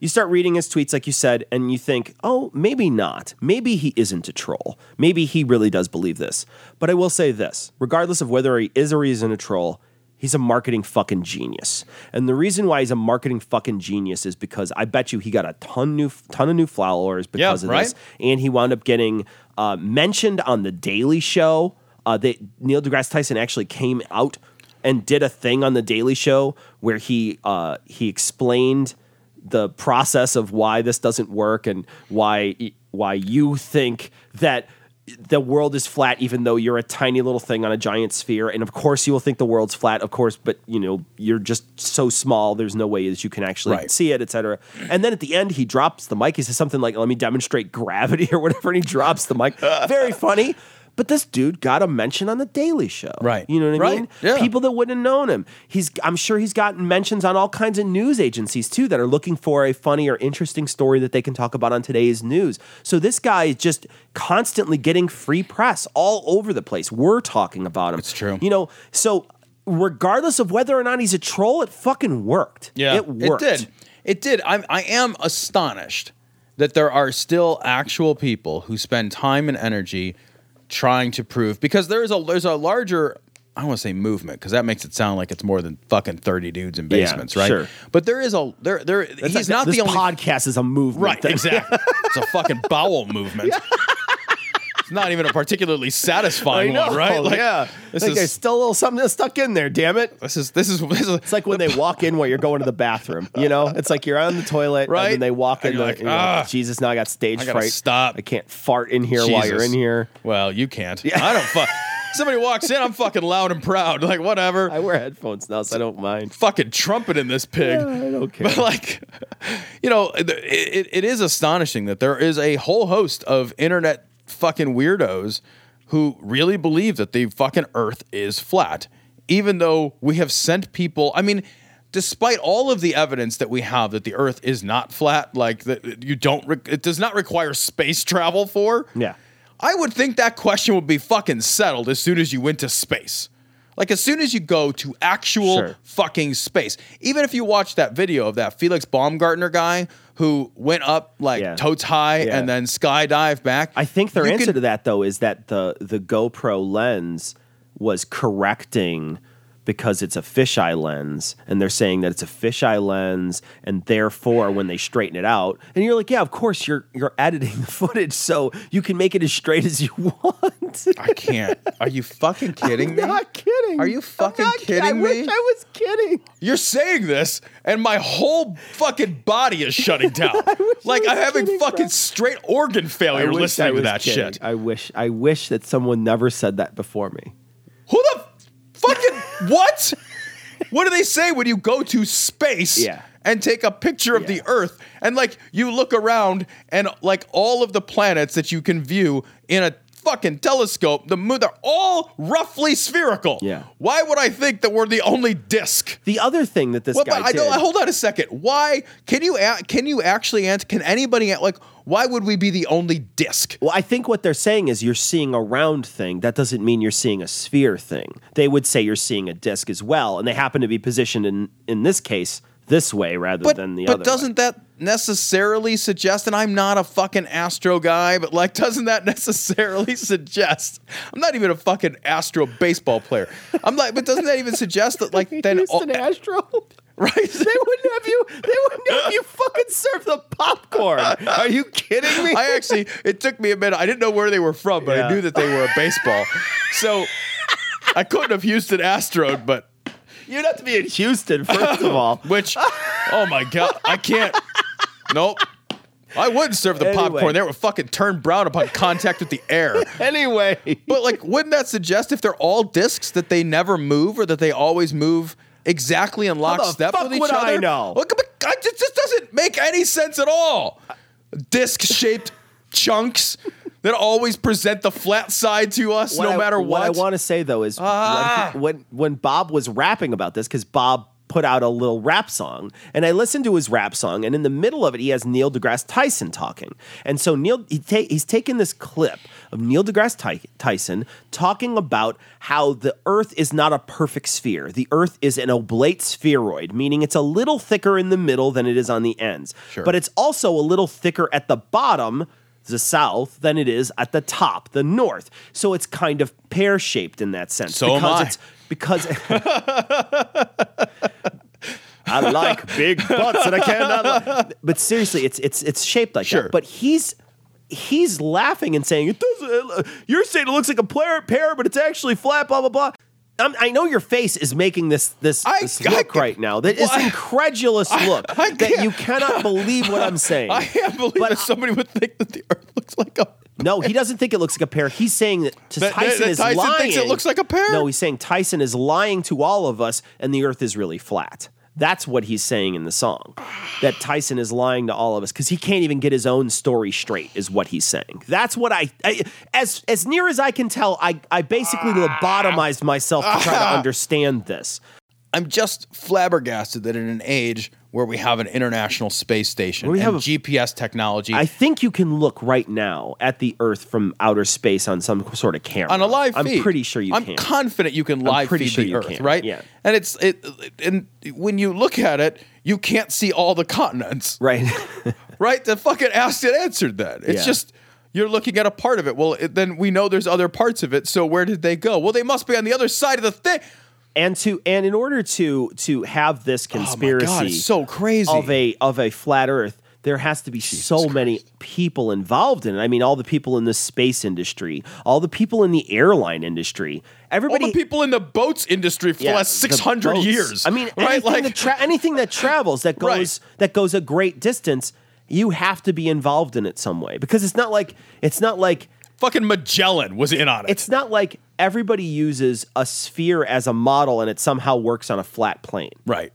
you start reading his tweets, like you said, and you think, oh, maybe not. Maybe he isn't a troll. Maybe he really does believe this. But I will say this regardless of whether he is or he isn't a troll, he's a marketing fucking genius. And the reason why he's a marketing fucking genius is because I bet you he got a ton new ton of new followers because of right. this. And he wound up getting uh, mentioned on the Daily Show. Uh, they, Neil deGrasse Tyson actually came out and did a thing on the Daily Show where he uh, he explained the process of why this doesn't work and why why you think that the world is flat even though you're a tiny little thing on a giant sphere. And of course you will think the world's flat of course but you know you're just so small there's no way that you can actually Right. see it etc and then at the end he drops the mic. He says something like let me demonstrate gravity or whatever and he drops the mic. Very funny but this dude got a mention on the Daily Show. Right. You know what I Right. mean? Yeah. People that wouldn't have known him. He's I'm sure he's gotten mentions on all kinds of news agencies too that are looking for a funny or interesting story that they can talk about on today's news. So this guy is just constantly getting free press all over the place. We're talking about him. It's true. You know, so regardless of whether or not he's a troll, it fucking worked. Yeah, It worked. It did. It did. I'm, I am astonished that there are still actual people who spend time and energy trying to prove because there's a there's a larger I don't want to say movement because that makes it sound like it's more than fucking thirty dudes in Yeah, basements, right? sure. But there is a there there That's he's like- not the only podcast is a movement. right thing. exactly. it's a fucking bowel movement. It's not even a particularly satisfying one, right? Like, yeah. This like is there's still a little something that's stuck in there, damn it. this is this is this is It's like when they walk in while you're going to the bathroom. You know, it's like you're on the toilet, Right. And then they walk in, And you're the, like, you're like, "Ah, Jesus, now I got stage I fright. stop. I can't fart in here while you're in here. Well, you can't. Yeah. I don't fuck. Somebody walks in, I'm fucking loud and proud. Like whatever. I wear headphones now, so I don't mind. fucking trumpet in this pig. I don't care. But like, you know, it, it, it is astonishing that there is a whole host of internet fucking weirdos who really believe that the fucking Earth is flat, even though we have sent people. I mean. Despite all of the evidence that we have that the Earth is not flat, like that you don't, re- it does not require space travel for. Yeah. I would think that question would be fucking settled as soon as you went to space. Like as soon as you go to actual Sure. fucking space. Even if you watch that video of that Felix Baumgartner guy who went up like Yeah. totes high Yeah. and then skydive back. I think their answer can- to that though is that the the GoPro lens was correcting because it's a fisheye lens, and they're saying that it's a fisheye lens, and therefore when they straighten it out, and you're like, yeah, of course you're you're editing the footage so you can make it as straight as you want. I can't. Are you fucking kidding me? I'm me? not kidding. Are you fucking not kidding I me? wish I was kidding. You're saying this, and my whole fucking body is shutting down. like I I'm having kidding, fucking bro. straight organ failure listening to that kidding. shit. I wish I wish that someone never said that before me. Who the fucking what? What do they say when you go to space Yeah. and take a picture of the Earth and like you look around and like all of the planets that you can view in a fucking telescope, the moon, they're all roughly spherical. Yeah. Why would I think that we're the only disc? The other thing that this Well, guy but I did, don't. Hold on a second. Why can you can you actually answer? Can anybody like? Why would we be the only disc? Well, I think what they're saying is you're seeing a round thing. That doesn't mean you're seeing a sphere thing. They would say you're seeing a disc as well, and they happen to be positioned in in this case this way rather But, than the but other. But doesn't that necessarily suggest? And I'm not a fucking astro guy, but like, doesn't that necessarily suggest? I'm not even a fucking astro baseball player. I'm like, but doesn't that even suggest that like then all, Astro. Right? They wouldn't have you. They wouldn't have you fucking serve the popcorn. Are you kidding me? I actually, it took me a minute. I didn't know where they were from, but I knew that they were a baseball. So I couldn't have Houston Astro, but You'd have to be in Houston first of all. which, oh my god, I can't. Nope. I wouldn't serve the Anyway. popcorn. They would fucking turn brown upon contact with the air. Anyway, But like, wouldn't that suggest if they're all discs that they never move or that they always move exactly in lockstep with each would I other? know? Look, but I just, doesn't make any sense at all. Disc-shaped chunks that always present the flat side to us, no I, matter what. what. I want to say though is Ah. when, when when Bob was rapping about this, because Bob put out a little rap song, and I listened to his rap song, and in the middle of it, he has Neil deGrasse Tyson talking, and so Neil he ta- he's taken this clip of Neil deGrasse Ty- Tyson talking about how the Earth is not a perfect sphere. The Earth is an oblate spheroid, meaning it's a little thicker in the middle than it is on the ends, Sure. but it's also a little thicker at the bottom the south than it is at the top, the north. So it's kind of pear shaped in that sense. So am because I. it's because I like big butts and I cannot. But seriously, it's it's it's shaped like Sure. that. But he's he's laughing and saying it doesn't. You're saying it looks like a pear, pear but it's actually flat. Blah blah blah. I'm, I know your face is making this this, I- this I- look right now. That is What? incredulous look I that you cannot believe what I'm saying. I can't believe But that somebody would think that the Earth looks like a. No, he doesn't think it looks like a pear. He's saying that, That- that- Tyson that is Tyson lying. thinks it looks like a pear? No, he's saying Tyson is lying to all of us, and the Earth is really flat. That's what he's saying in the song. That Tyson is lying to all of us because he can't even get his own story straight. Is what he's saying. That's what I, I as as near as I can tell. I I basically lobotomized myself to try to understand this. I'm just flabbergasted that in an age where we have an international space station, We and have a- GPS technology, I think you can look right now at the Earth from outer space on some sort of camera on a live feed. I'm pretty sure you can. I'm can. confident you can live feed sure the Earth, can, right? yeah. And it's it, and when you look at it, you can't see all the continents, right. right? The fucking asked and answered that. It's Yeah. just you're looking at a part of it. Well, it, then we know there's other parts of it. So where did they go? Well, they must be on the other side of the thing. And to and in order to to have this oh conspiracy Oh God, so crazy. of a of a flat earth there has to be so many people involved in it. I mean, all the people in the space industry, all the people in the airline industry, everybody, All the people in the boats industry for Yeah, the last 600 boats. years. I mean, right? anything, Like, that tra- anything that travels that goes Right. that goes a great distance, you have to be involved in it some way because it's not like it's not like fucking Magellan was in on it. it's not like everybody uses a sphere as a model and it somehow works on a flat plane. right,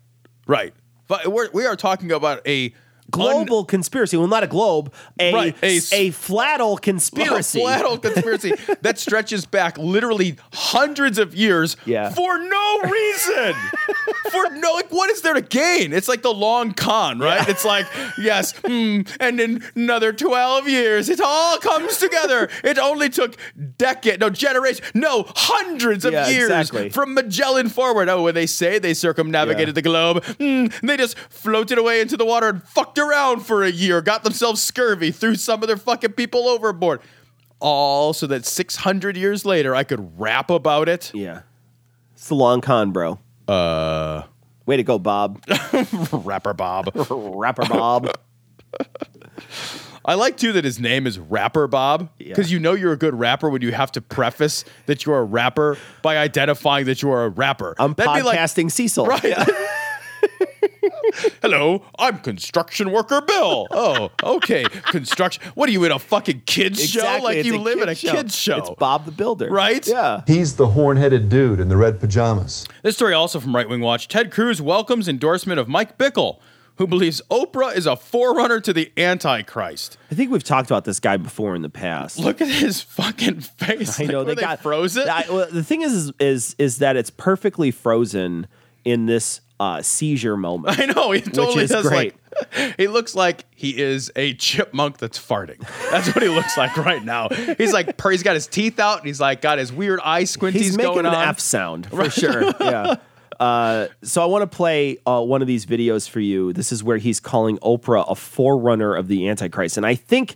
right. But we're, we are talking about a global conspiracy. Well, not a globe, a Right, a a, fladdle conspiracy. A flat conspiracy that stretches back literally hundreds of years Yeah. for no reason. for no, like, what is there to gain? It's like the long con, right? It's like, yes, hmm, and in another 12 years, it all comes together. It only took decade, no, generation, no, hundreds of Yeah, years exactly. from Magellan forward. Oh, when they say they circumnavigated Yeah. the globe, hmm, they just floated away into the water and fucked around for a year, got themselves scurvy, threw some of their fucking people overboard. All so that 600 years later, I could rap about it. yeah, it's the long con, bro. Uh, Way to go, Bob. Rapper Bob. Rapper Bob. I like too that his name is Rapper Bob because you know you're a good rapper when you have to preface that you're a rapper by identifying that you are a rapper. I'm That'd be like- podcasting Cecil. Right. Hello, I'm construction worker Bill. Oh, okay. Construction. What are you in a fucking kids show? Like it's you live in a kid's show. kids show. It's Bob the Builder. Right? Yeah. He's the horn-headed dude in the red pajamas. This story also from Right Wing Watch. Ted Cruz welcomes endorsement of Mike Bickle, who believes Oprah is a forerunner to the Antichrist. I think we've talked about this guy before in the past. Look at his fucking face. I know Like, they got frozen. it. I- well, the thing is, is, is, is that it's perfectly frozen in this uh, seizure moment. I know he totally does. great. Like he looks like he is a chipmunk that's farting. That's what he looks like right now. He's like he's got his teeth out and he's like got his weird eye squinties He's making going an on. F sound for sure. Yeah. Uh, so I want to play uh, one of these videos for you. This is where he's calling Oprah a forerunner of the Antichrist, and I think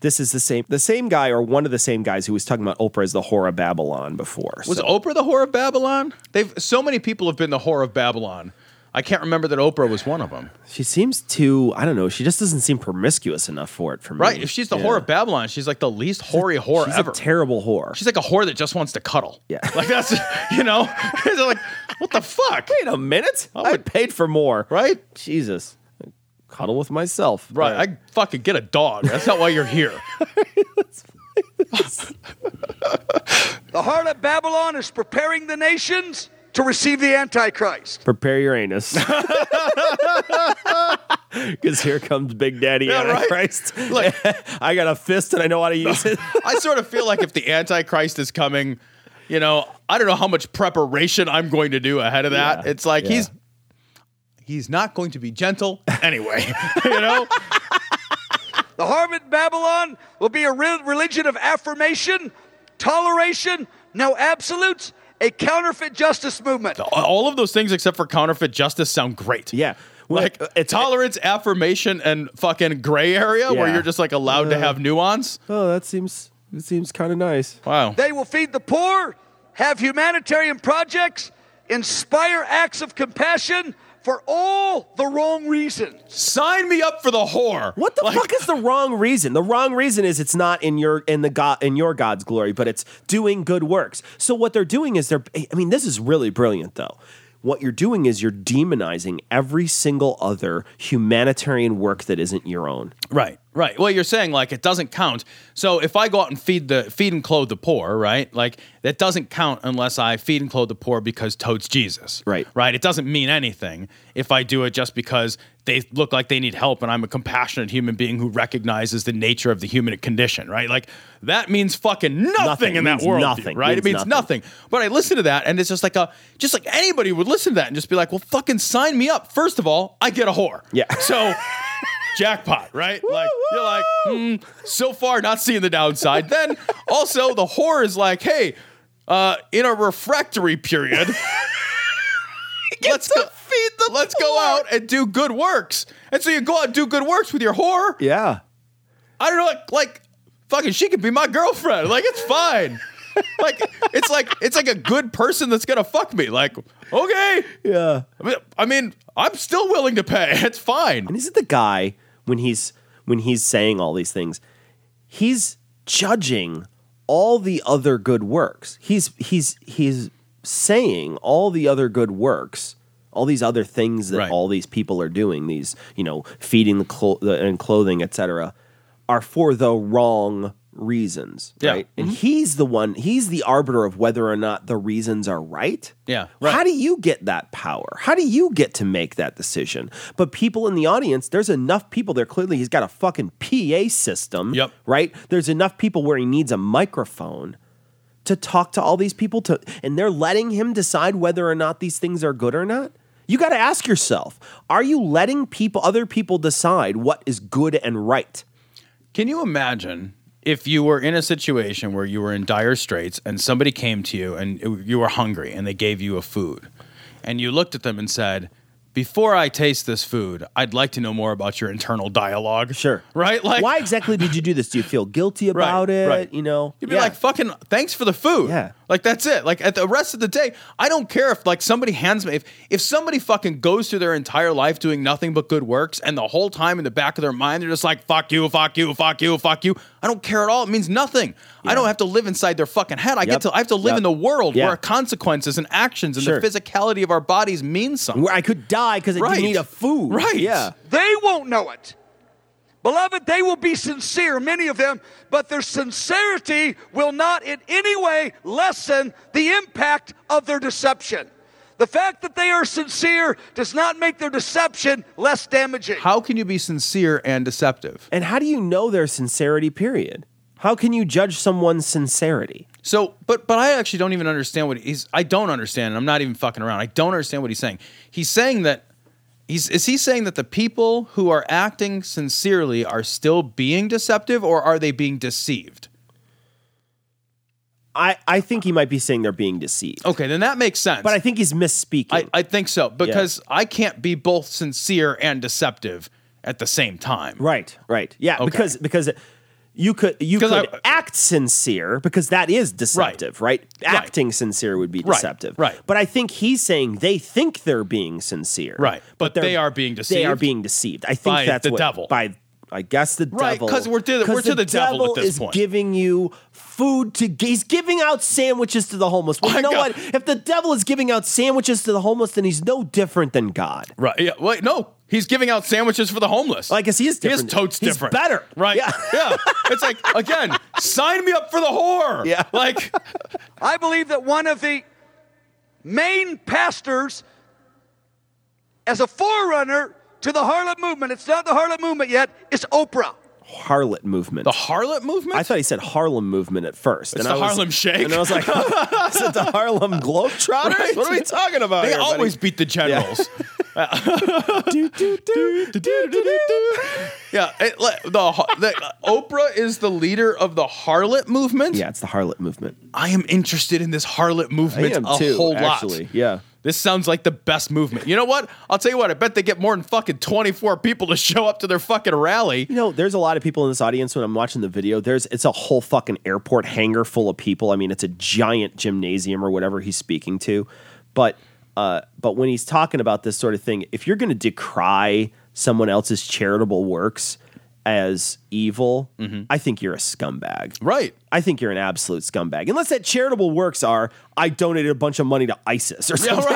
this is the same the same guy or one of the same guys who was talking about Oprah as the whore of Babylon before. Was So- Oprah the whore of Babylon? They've so many people have been the whore of Babylon. I can't remember that Oprah was one of them. she seems too I don't know. She just doesn't seem promiscuous enough for it for me. Right? If she's the Yeah. whore of Babylon, she's like the least hoary whore she's ever. a terrible whore. she's like a whore that just wants to cuddle. Yeah. Like that's you know, They're like what the fuck? Wait a minute, I, would- paid for more. Right? Jesus, cuddle with myself. Right. I fucking get a dog. That's not why you're here. The heart of Babylon is preparing the nations to receive the Antichrist. Prepare your anus. Because here comes Big Daddy Yeah, right. Antichrist. Look. I got a fist and I know how to use it. I sort of feel like if the Antichrist is coming, you know, I don't know how much preparation I'm going to do ahead of that. Yeah, It's like yeah. he's he's not going to be gentle anyway. you know? The harlot Babylon will be a re- religion of affirmation, toleration, no absolutes, a counterfeit justice movement. All of those things except for counterfeit justice sound great. Yeah. Like a tolerance, affirmation, and fucking gray area where you're just like allowed to Uh, have nuance. Oh, that seems it seems kind of nice. Wow. They will feed the poor, have humanitarian projects, inspire acts of compassion for all the wrong reasons. Sign me up for the whore. What the fuck is the wrong reason? The wrong reason is it's not in your in the God in your God's glory, but it's doing good works. So what they're doing is they're I mean, this is really brilliant though. What you're doing is you're demonizing every single other humanitarian work that isn't your own. Right, right. Well, you're saying like it doesn't count. So if I go out and feed the feed and clothe the poor, right? Like that doesn't count unless I feed and clothe the poor because totes Jesus. Right. Right. It doesn't mean anything if I do it just because they look like they need help and I'm a compassionate human being who recognizes the nature of the human condition, right? Like that means fucking nothing, Nothing. in that world, nothing. right? Means it means nothing. nothing. But I listen to that and it's just like a just like anybody would listen to that and just be like, "Well, fucking sign me up." First of all, I get a whore. Yeah. So jackpot, right? Like you're like, hmm, so far not seeing the downside. Then also the whore is like, hey, uh, in a refractory period, let's go feed the let's go out and do good works. And so you go out and do good works with your whore. Yeah. I don't know, like, like fucking she could be my girlfriend. Like it's fine. like it's like it's like a good person that's gonna fuck me. Like okay, Yeah. I mean, I mean, I'm still willing to pay. It's fine. And isn't the guy when he's when he's saying all these things, he's judging all the other good works. He's he's he's saying all the other good works, all these other things that Right. all these people are doing, these you know feeding the, clo- the and clothing, etc., are for the wrong reasons, Yeah. right? And mm-hmm. he's the one. He's the arbiter of whether or not the reasons are right. Yeah, How do you get that power? How do you get to make that decision? But people in the audience, there's enough people there. Clearly, he's got a fucking PA system. Yep. Right? There's enough people where he needs a microphone to talk to all these people to and they're letting him decide whether or not these things are good or not. You got to ask yourself, are you letting people other people decide what is good and right? Can you imagine if you were in a situation where you were in dire straits and somebody came to you and it- you were hungry and they gave you a food and you looked at them and said, before I taste this food, I'd like to know more about your internal dialogue. Sure. Right? Like Why exactly did you do this? Do you feel guilty Right, about it? right. You know? You'd be Yeah. like, fucking, thanks for the food. Yeah. Like, that's it. Like, at the rest of the day, I don't care if, like, somebody hands me, if, if somebody fucking goes through their entire life doing nothing but good works and the whole time in the back of their mind, they're just like, fuck you, fuck you, fuck you, fuck you. I don't care at all. It means nothing. I don't have to live inside their fucking head. I Yep. get to, I have to live Yep. in the world Yeah. where consequences and actions and Sure. the physicality of our bodies mean something. where I could die because I Right. didn't eat a food. Right. Yeah. They won't know it. Beloved, they will be sincere, many of them, but their sincerity will not in any way lessen the impact of their deception. The fact that they are sincere does not make their deception less damaging. How can you be sincere and deceptive? And how do you know their sincerity, period? How can you judge someone's sincerity? So, but but I actually don't even understand what he's. I don't understand. and I'm not even fucking around. I don't understand what he's saying. He's saying that he's is he saying that the people who are acting sincerely are still being deceptive, or are they being deceived? I, I think he might be saying they're being deceived. Okay, then that makes sense. But I think he's misspeaking. I, I think so because I can't be both sincere and deceptive at the same time. right, right. Yeah, Okay. because because you could you could I- act sincere because that is deceptive, right? Acting sincere would be deceptive. right. But I think he's saying they think they're being sincere. Right, but they're- they are being They are deceived being deceived. I think by that's the what, devil. By I guess the Right, devil. 'cause we're to the- we're to the devil at this is point. giving you food to. He's giving out sandwiches to the homeless. Well, My you know God. what? If the devil is giving out sandwiches to the homeless, then he's no different than God. Right. Yeah. Wait. No. He's giving out sandwiches for the homeless. Well, I guess he is He is different. totes He's different. better. Right. Yeah. yeah. It's like again, sign me up for the whore. Yeah. Like I believe that one of the main pastors, as a forerunner to the harlot movement, it's not the harlot movement yet, it's Oprah. Harlot movement. the harlot movement. I thought he said Harlem movement at first. It's and the I was, Harlem Shake. And I was like, is it the Harlem Globetrotters? Right. What are we talking about they here, buddy? always beat the generals. Yeah, it, the, the Oprah is the leader of the harlot movement. Yeah, it's the harlot movement. I am interested in this harlot movement I am a too, whole actually. lot. Yeah. This sounds like the best movement. You know what? I'll tell you what. I bet they get more than fucking twenty four people to show up to their fucking rally. You know, there's a lot of people in this audience when I'm watching the video. There's it's a whole fucking airport hangar full of people. I mean, it's a giant gymnasium or whatever he's speaking to. But uh, but when he's talking about this sort of thing, if you're going to decry someone else's charitable works as evil, I think you're a scumbag. Right. I think you're an absolute scumbag. Unless that charitable works are I donated a bunch of money to ISIS or something.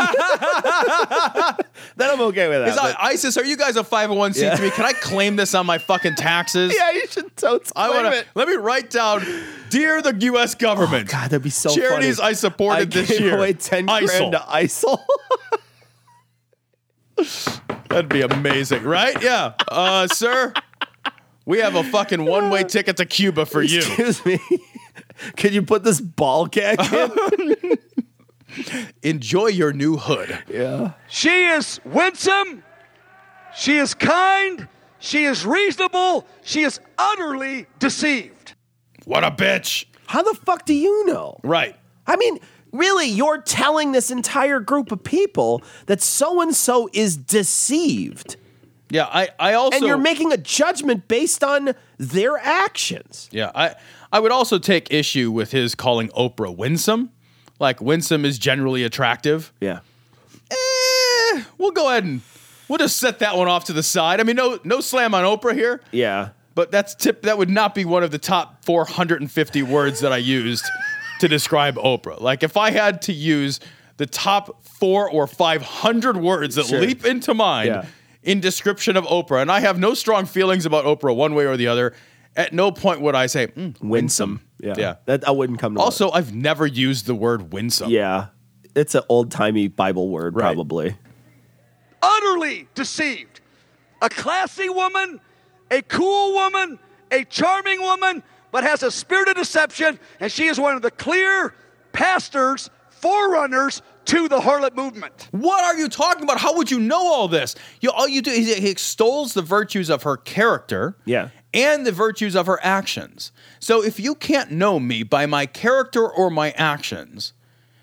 then I'm okay with that. But- ISIS, are you guys a 501c3? Yeah. Can I claim this on my fucking taxes? yeah, you should totally I to it. let me write down, dear the U.S. government. Oh, God, that'd be so Charities funny. I supported I this gave year. away 10 ISIL. grand to ISIL. That'd be amazing, right? Yeah, uh, sir. We have a fucking one-way ticket to Cuba for you. Excuse me. Can you put this ball gag in? Enjoy your new hood. yeah. She is winsome. She is kind. She is reasonable. She is utterly deceived. What a bitch. How the fuck do you know? Right. I mean, really, you're telling this entire group of people that so and so is deceived. Yeah, I, I also and you're making a judgment based on their actions. Yeah, I I would also take issue with his calling Oprah winsome. Like winsome is generally attractive. Yeah. Eh, we'll go ahead and we'll just set that one off to the side. I mean, no no slam on Oprah here, Yeah. but that's tip that would not be one of the top 450 words that I used to describe Oprah. Like if I had to use the top 4 or 500 words that Sure. leap into mind Yeah. In description of Oprah, and I have no strong feelings about Oprah one way or the other, at no point would I say mm, winsome. Yeah. Yeah. That I wouldn't come to Also, I've never used the word winsome. Yeah. It's an old timey Bible word, Right. probably. Utterly deceived. A classy woman, a cool woman, a charming woman, but has a spirit of deception, and she is one of the clear pastors, forerunners to the harlot movement. What are you talking about? How would you know all this? You all you do is he extols the virtues of her character. Yeah. And the virtues of her actions. So if you can't know me by my character or my actions,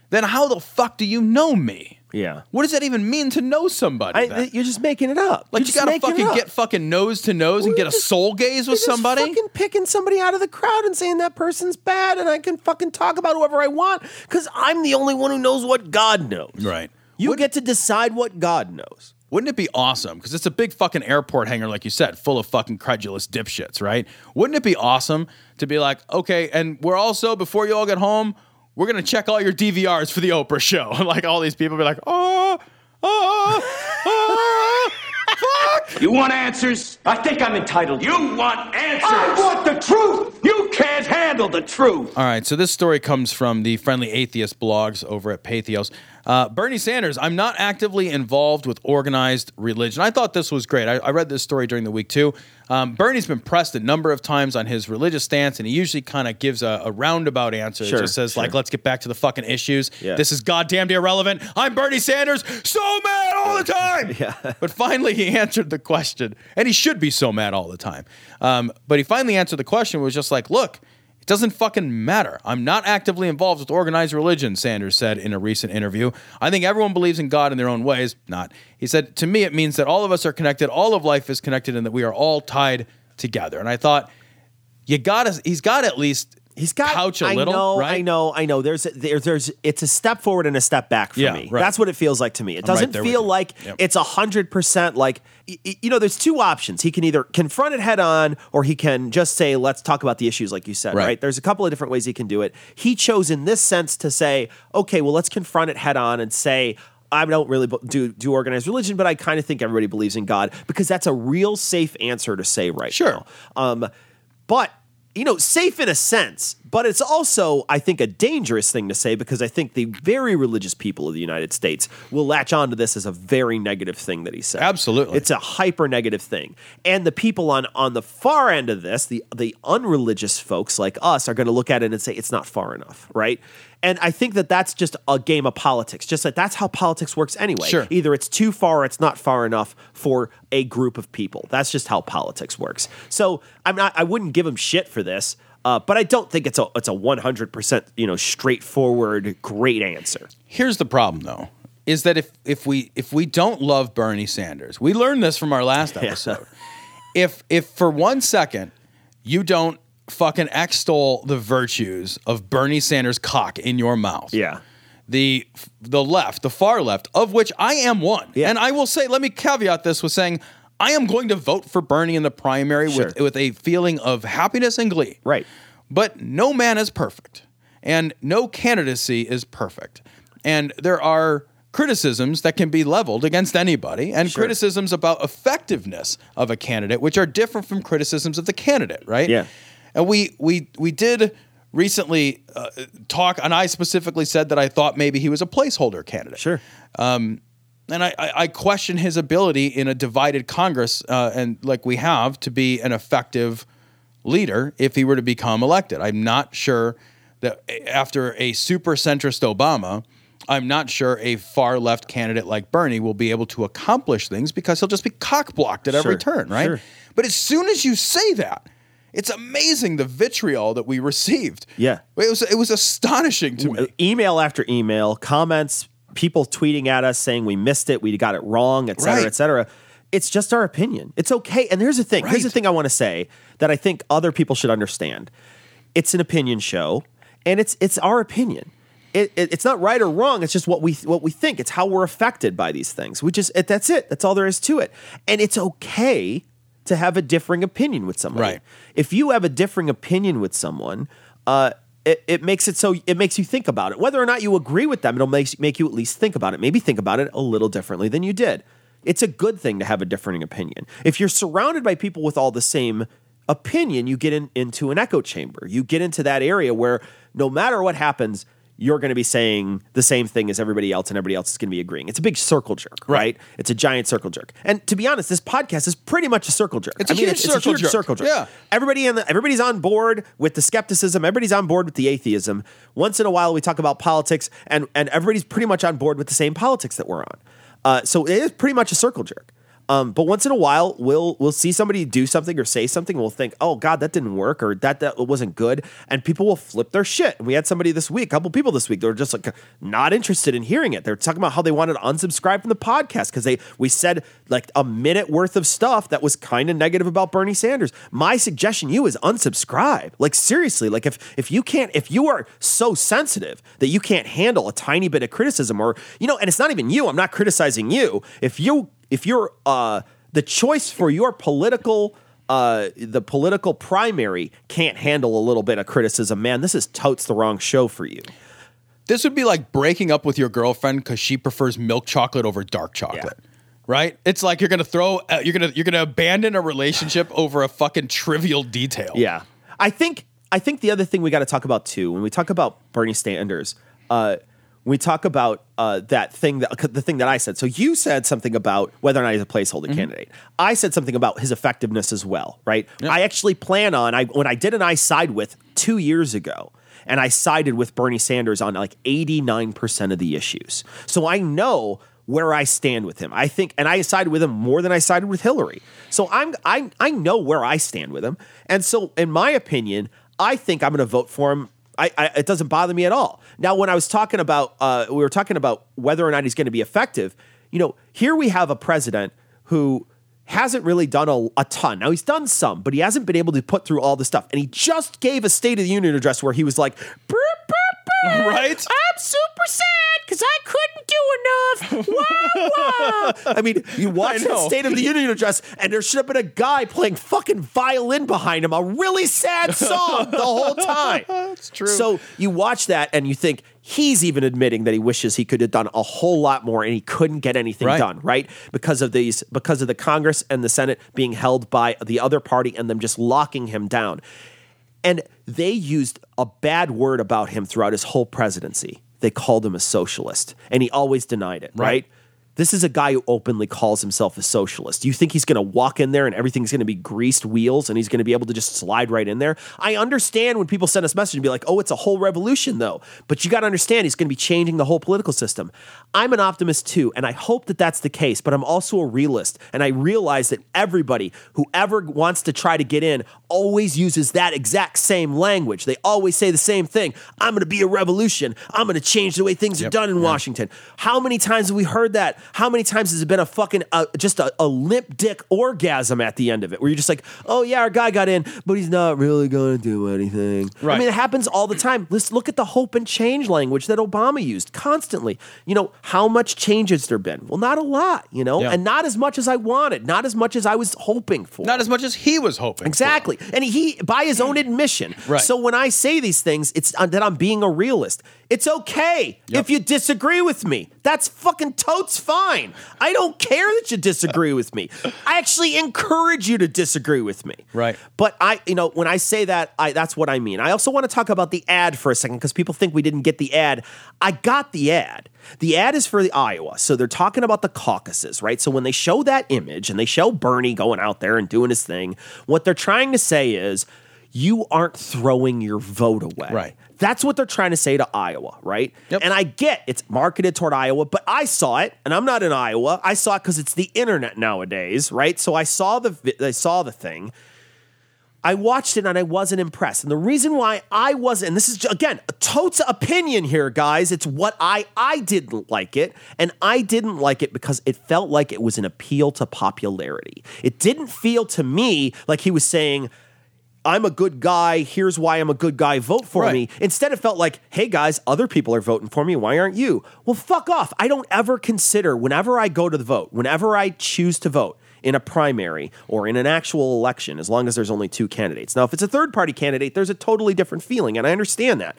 then how the fuck do you know me? Yeah. What does that even mean to know somebody? I, then? you're just making it up. like You're you just gotta making it fucking up. get fucking nose to nose and Well, get you're a just- soul gaze with You're just somebody? fucking picking somebody out of the crowd and saying that person's bad, and I can fucking talk about whoever I want because I'm the only one who knows what God knows. Right. You get to decide what God knows. Wouldn't it be awesome? Because it's a big fucking airport hangar, like you said, full of fucking credulous dipshits, right? Wouldn't it be awesome to be like, okay, and we're also, before you all get home, we're going to check all your DVRs for the Oprah show. like all these people be like, oh, oh, oh, oh, fuck. You want answers? I think I'm entitled. You want answers? I want the truth. You can't handle the truth. All right, so this story comes from the Friendly Atheist blogs over at Patheos. Uh, Bernie Sanders, I'm not actively involved with organized religion. I thought this was great. I, I read this story during the week too. Um, Bernie's been pressed a number of times on his religious stance, and he usually kind of gives a, a roundabout answer. Sure, it just says, sure. like, let's get back to the fucking issues. Yeah. This is goddamn irrelevant. I'm Bernie Sanders, so mad all the time. Yeah. But finally, he answered the question, and he should be so mad all the time. Um, but he finally answered the question, was just like, look, it doesn't fucking matter. I'm not actively involved with organized religion, Sanders said in a recent interview. I think everyone believes in God in their own ways. Not. He said, to me, it means that all of us are connected, all of life is connected, and that we are all tied together. And I thought, you gotta, he's got at least He's got couch a I little, know, right? I know, I know. There's there's there's it's a step forward and a step back for Yeah, me. right. That's what it feels like to me. It doesn't there with feel like Yep. it's a hundred percent like you know. There's two options. He can either confront it head on, or he can just say, "Let's talk about the issues," like you said. Right. Right. There's a couple of different ways he can do it. He chose in this sense to say, "Okay, well, let's confront it head on and say." I don't really do do organized religion, but I kind of think everybody believes in God because that's a real safe answer to say right Sure. now. Um, but you know, safe in a sense, but it's also, I think, a dangerous thing to say because I think the very religious people of the United States will latch onto this as a very negative thing that he said. Absolutely. it's a hyper negative thing, and the people on on the far end of this, the the unreligious folks like us, are going to look at it and say it's not far enough, right? And I think that that's just a game of politics. Just that that's how politics works anyway. Sure. Either it's too far or it's not far enough for a group of people. That's just how politics works. So I'm not. I wouldn't give him shit for this. Uh, but I don't think it's a it's a 100 percent you know straightforward great answer. Here's the problem though. Is that if if we if we don't love Bernie Sanders, we learned this from our last episode. if if for one second you don't fucking extol the virtues of Bernie Sanders' cock in your mouth. Yeah. The the left, the far left, of which I am one. And I will say, let me caveat this with saying I am going to vote for Bernie in the primary with, with a feeling of happiness and glee. Right. But no man is perfect. And no candidacy is perfect. And there are criticisms that can be leveled against anybody and Sure. criticisms about effectiveness of a candidate which are different from criticisms of the candidate right Yeah. And we we we did recently uh, talk and i specifically said that i thought maybe he was a placeholder candidate sure um and I, I, I question his ability in a divided Congress, uh, and like we have, to be an effective leader if he were to become elected. I'm not sure that after a super centrist Obama, I'm not sure a far left candidate like Bernie will be able to accomplish things because he'll just be cockblocked at every Sure, turn, right? sure. But as soon as you say that, it's amazing the vitriol that we received. Yeah. It was it was astonishing to me. Uh, email after email, comments, people tweeting at us saying we missed it, we got it wrong, et cetera, Right. et cetera. It's just our opinion. It's okay. And here's the thing. Here's the thing I want to say that I think other people should understand. It's an opinion show, and it's it's our opinion. It, it- it's not right or wrong. It's just what we what we think. It's how we're affected by these things. We just it, that's it. That's all there is to it. And it's okay to have a differing opinion with somebody. Right. If you have a differing opinion with someone, uh, it, it makes it so it makes you think about it. Whether or not you agree with them, it'll make make you at least think about it. Maybe think about it a little differently than you did. It's a good thing to have a differing opinion. If you're surrounded by people with all the same opinion, you get in, into an echo chamber. You get into that area where no matter what happens, you're going to be saying the same thing as everybody else, and everybody else is going to be agreeing. It's a big circle jerk, right? It's a giant circle jerk. And to be honest, this podcast is pretty much a circle jerk. It's a huge circle jerk. circle jerk. Yeah. Everybody in the, everybody's on board with the skepticism. Everybody's on board with the atheism. Once in a while, we talk about politics, and and everybody's pretty much on board with the same politics that we're on. Uh, so it is pretty much a circle jerk. Um, but once in a while, we'll we'll see somebody do something or say something. We'll think, "Oh God, that didn't work," or "That that wasn't good," and people will flip their shit. And we had somebody this week, a couple people this week, they were just like not interested in hearing it. They're talking about how they wanted to unsubscribe from the podcast because they we said like a minute worth of stuff that was kind of negative about Bernie Sanders. My suggestion to you is unsubscribe. Like seriously, like if if you can't, if you are so sensitive that you can't handle a tiny bit of criticism, or you know, and it's not even you. I'm not criticizing you. If you if you're uh the choice for your political uh the political primary can't handle a little bit of criticism, man, this is totes the wrong show for you. This would be like breaking up with your girlfriend because she prefers milk chocolate over dark chocolate. Right? It's like you're gonna throw, uh, you're gonna, you're gonna abandon a relationship over a fucking trivial detail. Yeah. I think I think the other thing we got to talk about too when we talk about Bernie Sanders, uh, we talk about uh, that thing that the thing that I said. So you said something about whether or not he's a placeholder candidate. I said something about his effectiveness as well, right? I actually plan on I when I did an iSideWith two years ago. And I sided with Bernie Sanders on like 89% of the issues. So I know where I stand with him. I think, and I sided with him more than I sided with Hillary. So I'm, I, I know where I stand with him. And so, in my opinion, I think I'm going to vote for him. I, I, it doesn't bother me at all. Now, when I was talking about, uh, we were talking about whether or not he's going to be effective. You know, here we have a president who hasn't really done a, a ton. Now he's done some, but he hasn't been able to put through all the stuff. And he just gave a State of the Union address where he was like, "Brr, brr, brr, Right? I'm super sad because I couldn't do enough. Wah, wah. I mean, you watch the. State of the Union address, and there should have been a guy playing fucking violin behind him, a really sad song the whole time. That's true. So you watch that, and you think he's even admitting that he wishes he could have done a whole lot more, and he couldn't get anything Right. done, right? Because of these, because of the Congress and the Senate being held by the other party, and them just locking him down. And they used a bad word about him throughout his whole presidency. They called him a socialist, and he always denied it, right? Right. This is a guy who openly calls himself a socialist. Do you think he's going to walk in there and everything's going to be greased wheels and he's going to be able to just slide right in there? I understand when people send us message and be like, "Oh, it's a whole revolution though." But you got to understand he's going to be changing the whole political system. I'm an optimist too, and I hope that that's the case, but I'm also a realist and I realize that everybody who ever wants to try to get in always uses that exact same language. They always say the same thing. I'm going to be a revolution. I'm going to change the way things are done in Washington. How many times have we heard that? How many times has it been a fucking uh, just a, a limp dick orgasm at the end of it, where you're just like, oh yeah, our guy got in, but he's not really going to do anything. I mean, it happens all the time. Let's look at the hope and change language that Obama used constantly. You know, how much change has there been? Well, not a lot. You know, Yeah. and not as much as I wanted, not as much as I was hoping for. Not as much as he was hoping. Exactly. And he, by his own admission. Right. So when I say these things, it's uh, that I'm being a realist. It's okay if you disagree with me. That's fucking totes fine. I don't care that you disagree with me. I actually encourage you to disagree with me. Right. But I, you know, when I say that, I that's what I mean. I also want to talk about the ad for a second because people think we didn't get the ad. I got the ad. The ad is for the Iowa. So they're talking about the caucuses, right? So when they show that image and they show Bernie going out there and doing his thing, what they're trying to say is you aren't throwing your vote away. Right. That's what they're trying to say to Iowa, right? And I get it's marketed toward Iowa, but I saw it, and I'm not in Iowa. I saw it because it's the internet nowadays, right? So I saw the I saw the thing. I watched it and I wasn't impressed. And the reason why I wasn't, and this is again a totes opinion here, guys. It's what I I didn't like it, and I didn't like it because it felt like it was an appeal to popularity. It didn't feel to me like he was saying. I'm a good guy. Here's why I'm a good guy. Vote for Right. me. Instead, it felt like, hey guys, other people are voting for me. Why aren't you? Well, fuck off. I don't ever consider, whenever I go to the vote, whenever I choose to vote in a primary or in an actual election, as long as there's only two candidates. Now, if it's a third party candidate, there's a totally different feeling, and I understand that.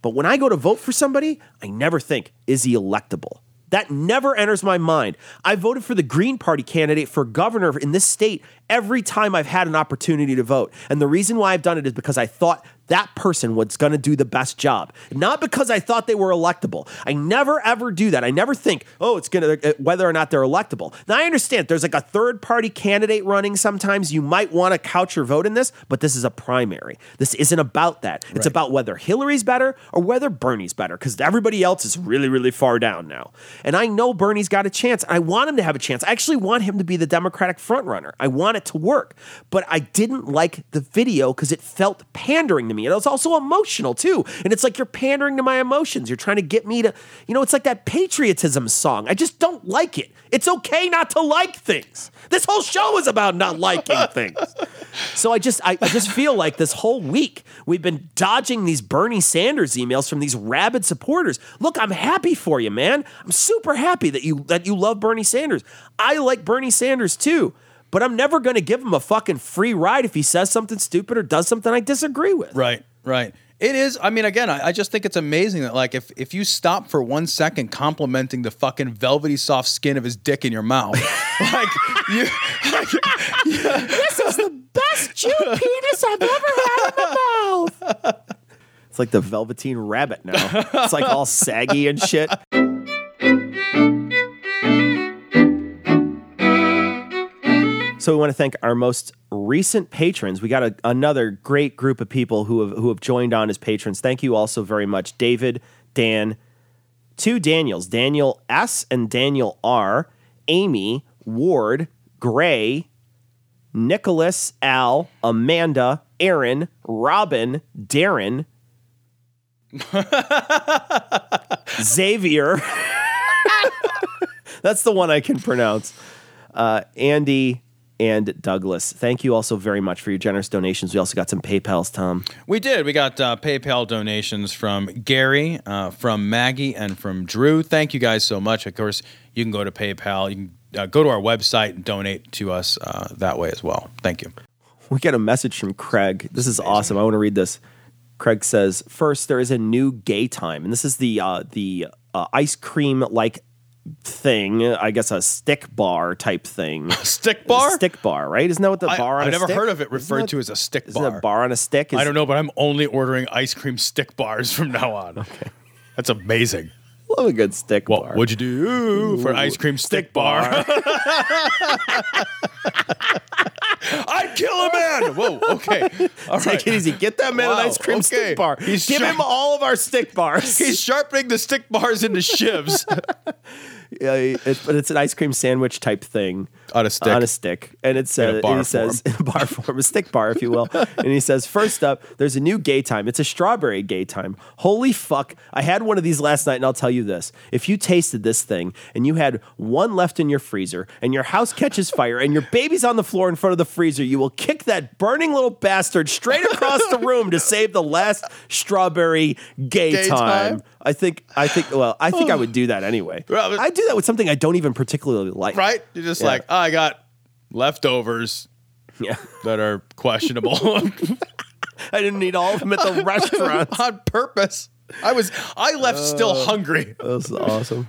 But when I go to vote for somebody, I never think, is he electable? That never enters my mind. I voted for the Green Party candidate for governor in this state every time I've had an opportunity to vote. And the reason why I've done it is because I thought that person was going to do the best job, not because I thought they were electable. I never ever do that. I never think, oh, it's going to, uh, whether or not they're electable. Now, I understand there's like a third party candidate running sometimes. You might want to couch your vote in this, but this is a primary. This isn't about that. It's about whether Hillary's better or whether Bernie's better because everybody else is really, really far down now. And I know Bernie's got a chance. I want him to have a chance. I actually want him to be the Democratic frontrunner. I want it to work. But I didn't like the video because it felt pandering to me. And it was also emotional too. And it's like you're pandering to my emotions. You're trying to get me to, you know, it's like that patriotism song. I just don't like it. It's okay not to like things. This whole show is about not liking things. So I just I, I just feel like this whole week we've been dodging these Bernie Sanders emails from these rabid supporters. Look, I'm happy for you, man. I'm super happy that you that you love Bernie Sanders. I like Bernie Sanders too. But I'm never going to give him a fucking free ride if he says something stupid or does something I disagree with. Right, right. It is. I mean, again, I, I just think it's amazing that, like, if if you stop for one second complimenting the fucking velvety soft skin of his dick in your mouth, like, you, like This is the best Jew penis I've ever had in my mouth. It's like the Velveteen Rabbit now. It's like all saggy and shit. So we want to thank our most recent patrons. We got a, another great group of people who have who have joined on as patrons. Thank you also very much, David, Dan, two Daniels, Daniel S and Daniel R, Amy, Ward, Gray, Nicholas, Al, Amanda, Aaron, Robin, Darren, Xavier. That's the one I can pronounce. Uh, Andy and Douglas. Thank you also very much for your generous donations. We also got some PayPal's, Tom. We did. We got uh, PayPal donations from Gary, uh, from Maggie, and from Drew. Thank you guys so much. Of course, you can go to PayPal. You can uh, go to our website and donate to us uh, that way as well. Thank you. We get a message from Craig. This is awesome. I want to read this. Craig says, first, there is a new Gaytime. And this is the uh, the uh, ice cream like thing, I guess a stick bar type thing. stick bar? stick bar, right? Isn't that what the I, bar on I've never stick? heard of it Isn't referred that- to as a stick Isn't bar. a bar on a stick? Is- I don't know, but I'm only ordering ice cream stick bars from now on. Okay. That's amazing. Love a good stick bar. What'd you do for ice cream stick bar? I'd kill a man. Whoa. Okay. All Take right. it easy. Get that man Wow, an ice cream okay. stick bar. He's Give sharp- him all of our stick bars. He's sharpening the stick bars into shivs Yeah, it, but it's an ice cream sandwich type thing on a stick. on a stick, and it says In a bar and he says bar form, a stick bar, if you will. and he says, first up, there's a new Gaytime. It's a strawberry Gaytime. Holy fuck! I had one of these last night, and I'll tell you this: if you tasted this thing and you had one left in your freezer, and your house catches fire, and your baby's on the floor in front of the freezer, you will kick that burning little bastard straight across the room to save the last strawberry gay, Gay time. time? I think. I think. Well, I think I would do that anyway. Well, I do that with something I don't even particularly like. right? You're just Yeah. like, oh, I got leftovers Yeah. that are questionable I didn't eat all of them at the restaurant. on purpose. I was I left still hungry. That's awesome.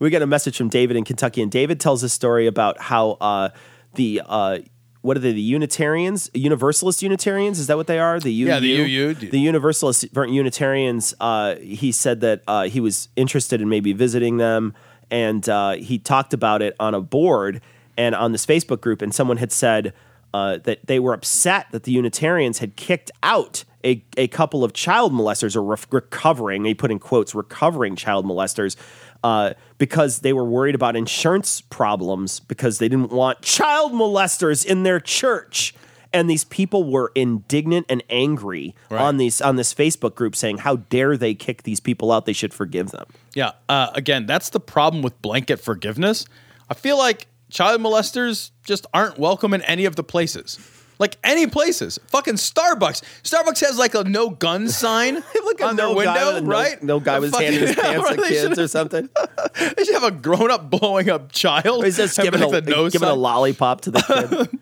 We got a message from David in Kentucky, and David tells a story about how uh, the uh, what are they? The Unitarians, Universalist Unitarians? Is that what they are? The UU? Yeah, the UU. The Universalist Unitarians. Uh, he said that uh, he was interested in maybe visiting them, and uh, he talked about it on a board and on this Facebook group, and someone had said uh, that they were upset that the Unitarians had kicked out a, a couple of child molesters or ref- recovering, he put in quotes, recovering child molesters uh, because they were worried about insurance problems because they didn't want child molesters in their church. And these people were indignant and angry on these on this Facebook group saying, "How dare they kick these people out? They should forgive them." Yeah. Uh, again, that's the problem with blanket forgiveness. I feel like child molesters just aren't welcome in any of the places. Like any places. Fucking Starbucks. Starbucks has like a no gun sign Like on their no window, guy a no- right? No, guy was handing his pants at they kids or something. They should have a grown up blowing up child. He's just giving, like a, no giving a lollipop to the kid.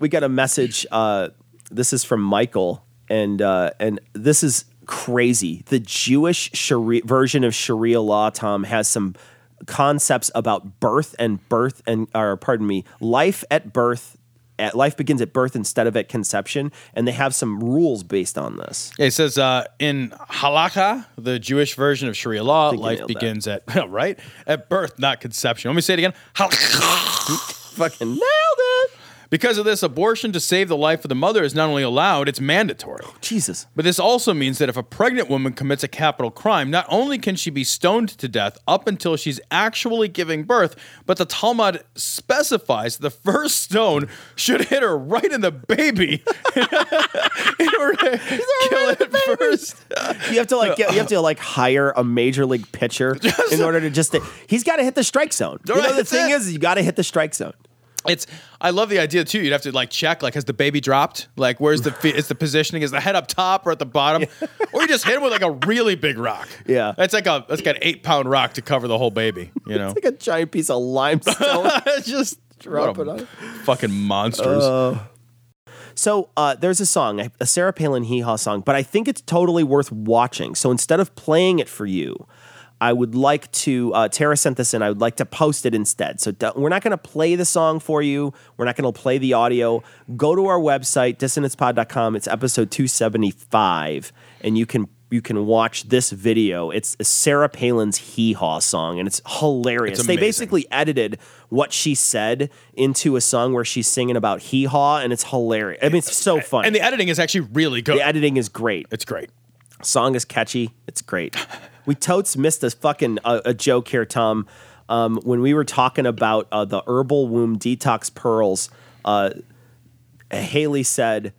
we got a message. Uh, this is from Michael, and uh, and this is crazy. The Jewish Sharia, version of Sharia law, Tom, has some concepts about birth and birth and or pardon me, life at birth. At, life begins at birth instead of at conception, and they have some rules based on this. Yeah, it says uh, in halakha, the Jewish version of Sharia law, life nailed that. begins at right at birth, not conception. Let me say it again. Halakha. Fucking nailed it. Because of this, abortion to save the life of the mother is not only allowed, it's mandatory. Oh, Jesus. But this also means that if a pregnant woman commits a capital crime, not only can she be stoned to death up until she's actually giving birth, but the Talmud specifies the first stone should hit her right in the baby in order to kill it first. You have to like get, you have to like hire a major league pitcher in order to just he's got to hit the strike zone. You know Right, the thing it. is you got to hit the strike zone. It's I love the idea too. You'd have to like check like has the baby dropped? Like where's the is the positioning? Is the head up top or at the bottom? Or you just hit him with like a really big rock. Yeah. That's like a that's got an eight pound rock to cover the whole baby. You know, Like a giant piece of limestone. just Drop it on. fucking monsters. So uh, there's a song, a Sarah Palin Hee Haw song, but I think it's totally worth watching. So instead of playing it for you, I would like to. Uh, Tara sent this in. I would like to post it instead. So don't- we're not going to play the song for you. We're not going to play the audio. Go to our website dissonancepod.com. It's episode 275, and you can you can watch this video. It's Sarah Palin's Hee Haw song, and it's hilarious. It's they basically edited what she said into a song where she's singing about hee haw, and it's hilarious. I mean, it's so fun. and the editing is actually really good. the editing is great. it's great. Song is catchy. It's great. We totes missed a fucking uh, a joke here, Tom. Um, when we were talking about uh, the herbal womb detox pearls, uh, Haley said,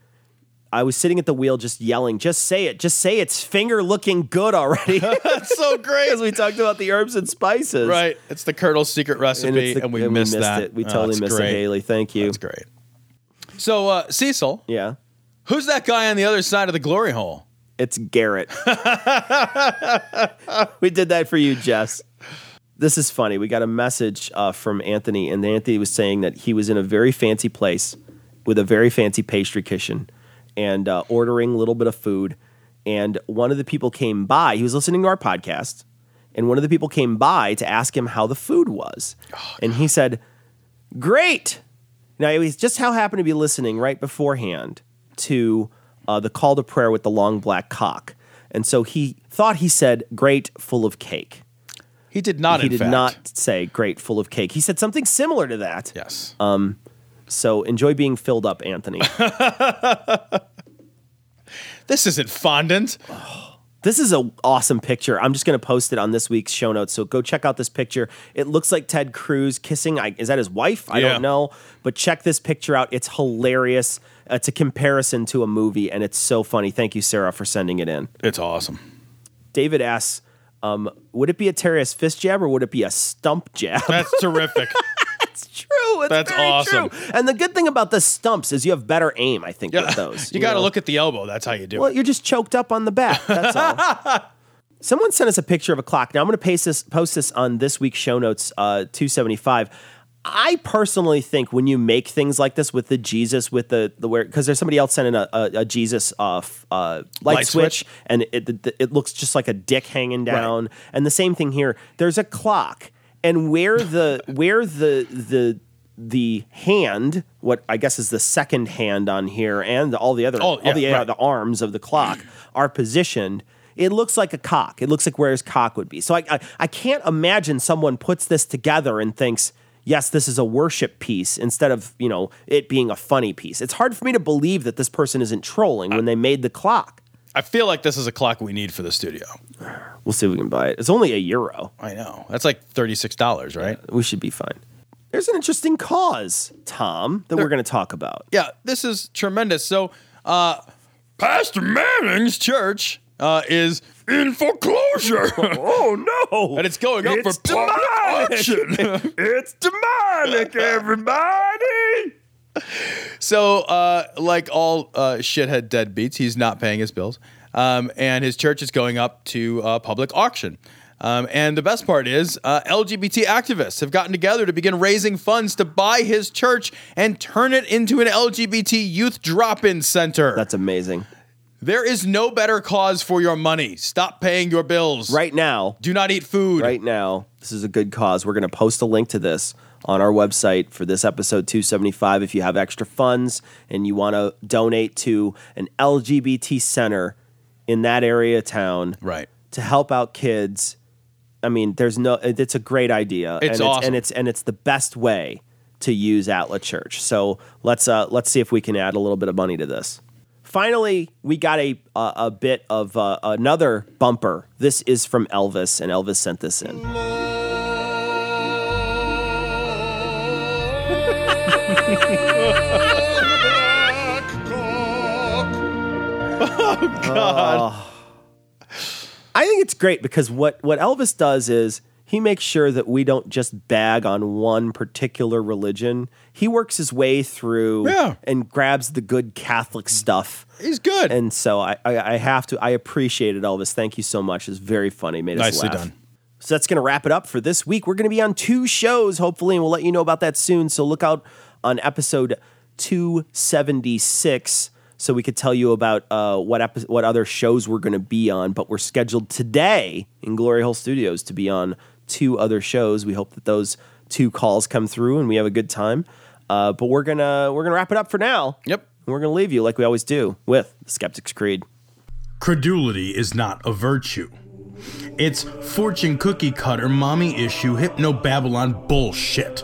"I was sitting at the wheel just yelling, just say it, just say it's finger looking good already." That's so great. Because we talked about the herbs and spices, Right. It's the Colonel's secret recipe, and, the- we missed that. it. We Oh, totally that's missed great. it, Haley. Thank you. That's great. So uh, Cecil, Yeah. who's that guy on the other side of the glory hole? It's Garrett. we did that for you, Jess. This is funny. We got a message uh, from Anthony, and Anthony was saying that he was in a very fancy place with a very fancy pastry kitchen and uh, ordering a little bit of food. And one of the people came by. He was listening to our podcast, and one of the people came by to ask him how the food was. and he said, Great. Now, he was just how happened to be listening right beforehand to uh, the call to prayer with the long black cock. and so he thought he said "great full of cake." He did not. He did fact. not say "great full of cake." He said something similar to that. Yes. Um. So enjoy being filled up, Anthony. This isn't fondant. This is an awesome picture. I'm just going to post it on this week's show notes. So go check out this picture. It looks like Ted Cruz kissing. I, is that his wife? I Yeah. don't know. But check this picture out. It's hilarious. It's a comparison to a movie, and it's so funny. Thank you, Sarah, for sending it in. It's awesome. David asks, um, would it be a terrorist fist jab or would it be a stump jab? That's terrific. It's true. It's That's awesome. true. And the good thing about the stumps is you have better aim, I think, with those. you got to look at the elbow. That's how you do Well, it. Well, you're just choked up on the back. That's all. Someone sent us a picture of a clock. Now I'm going to paste this, post this on this week's show notes, uh, 275. I personally think when you make things like this with the Jesus, with the the where, because there's somebody else sending a, a, a Jesus uh, uh, light, Light switch, switch. and it, it it looks just like a dick hanging down. And the same thing here. There's a clock, and where the where the the the hand, what I guess is the second hand on here, and all the other Oh, yeah, all the uh, right. the arms of the clock are positioned. It looks like a cock. It looks like where his cock would be. So I, I I can't imagine someone puts this together and thinks, yes, this is a worship piece instead of you know it being a funny piece. It's hard for me to believe that this person isn't trolling when they made the clock. I feel like this is a clock we need for the studio. We'll see if we can buy it. It's only a euro. I know. That's like $36, right? We should be fine. There's an interesting cause, Tom, that we're going to talk about. Yeah, this is tremendous. So, uh, Pastor Manning's church uh, is in foreclosure. oh no! and it's going up It's for public auction. it's demonic, everybody. so, uh, like all uh, shithead deadbeats, he's not paying his bills, um, and his church is going up to uh, public auction. Um, and the best part is, uh, LGBT activists have gotten together to begin raising funds to buy his church and turn it into an LGBT youth drop-in center. That's amazing. There is no better cause for your money. Stop paying your bills. Right now, Do not eat food. right now, this is a good cause. We're going to post a link to this on our website for this episode 275. If you have extra funds and you want to donate to an LGBT center in that area of town Right. to help out kids, I mean, there's no. It's a great idea. It's and awesome. and it's and it's the best way to use ATLAH Church. So let's uh, let's see if we can add a little bit of money to this. Finally, we got a a, a bit of uh, another bumper. This is from Elvis, and Elvis sent this in. Oh God. I think it's great because what what Elvis does is he makes sure that we don't just bag on one particular religion. He works his way through Yeah. and grabs the good Catholic stuff. He's good. And so I, I, I have to I appreciate it, Elvis. Thank you so much. It's very funny. Made us Nicely laugh. done. So that's going to wrap it up for this week. We're going to be on two shows, hopefully, and we'll let you know about that soon. So look out on episode 276 so we could tell you about uh, what epi- what other shows we're going to be on. But we're scheduled today in Glory Hole Studios to be on two other shows. We hope that those two calls come through and we have a good time. Uh, but we're gonna we're gonna wrap it up for now. Yep. And we're gonna leave you like we always do with the Skeptic's Creed. Credulity is not a virtue. It's fortune cookie cutter, mommy issue, hypno Babylon bullshit.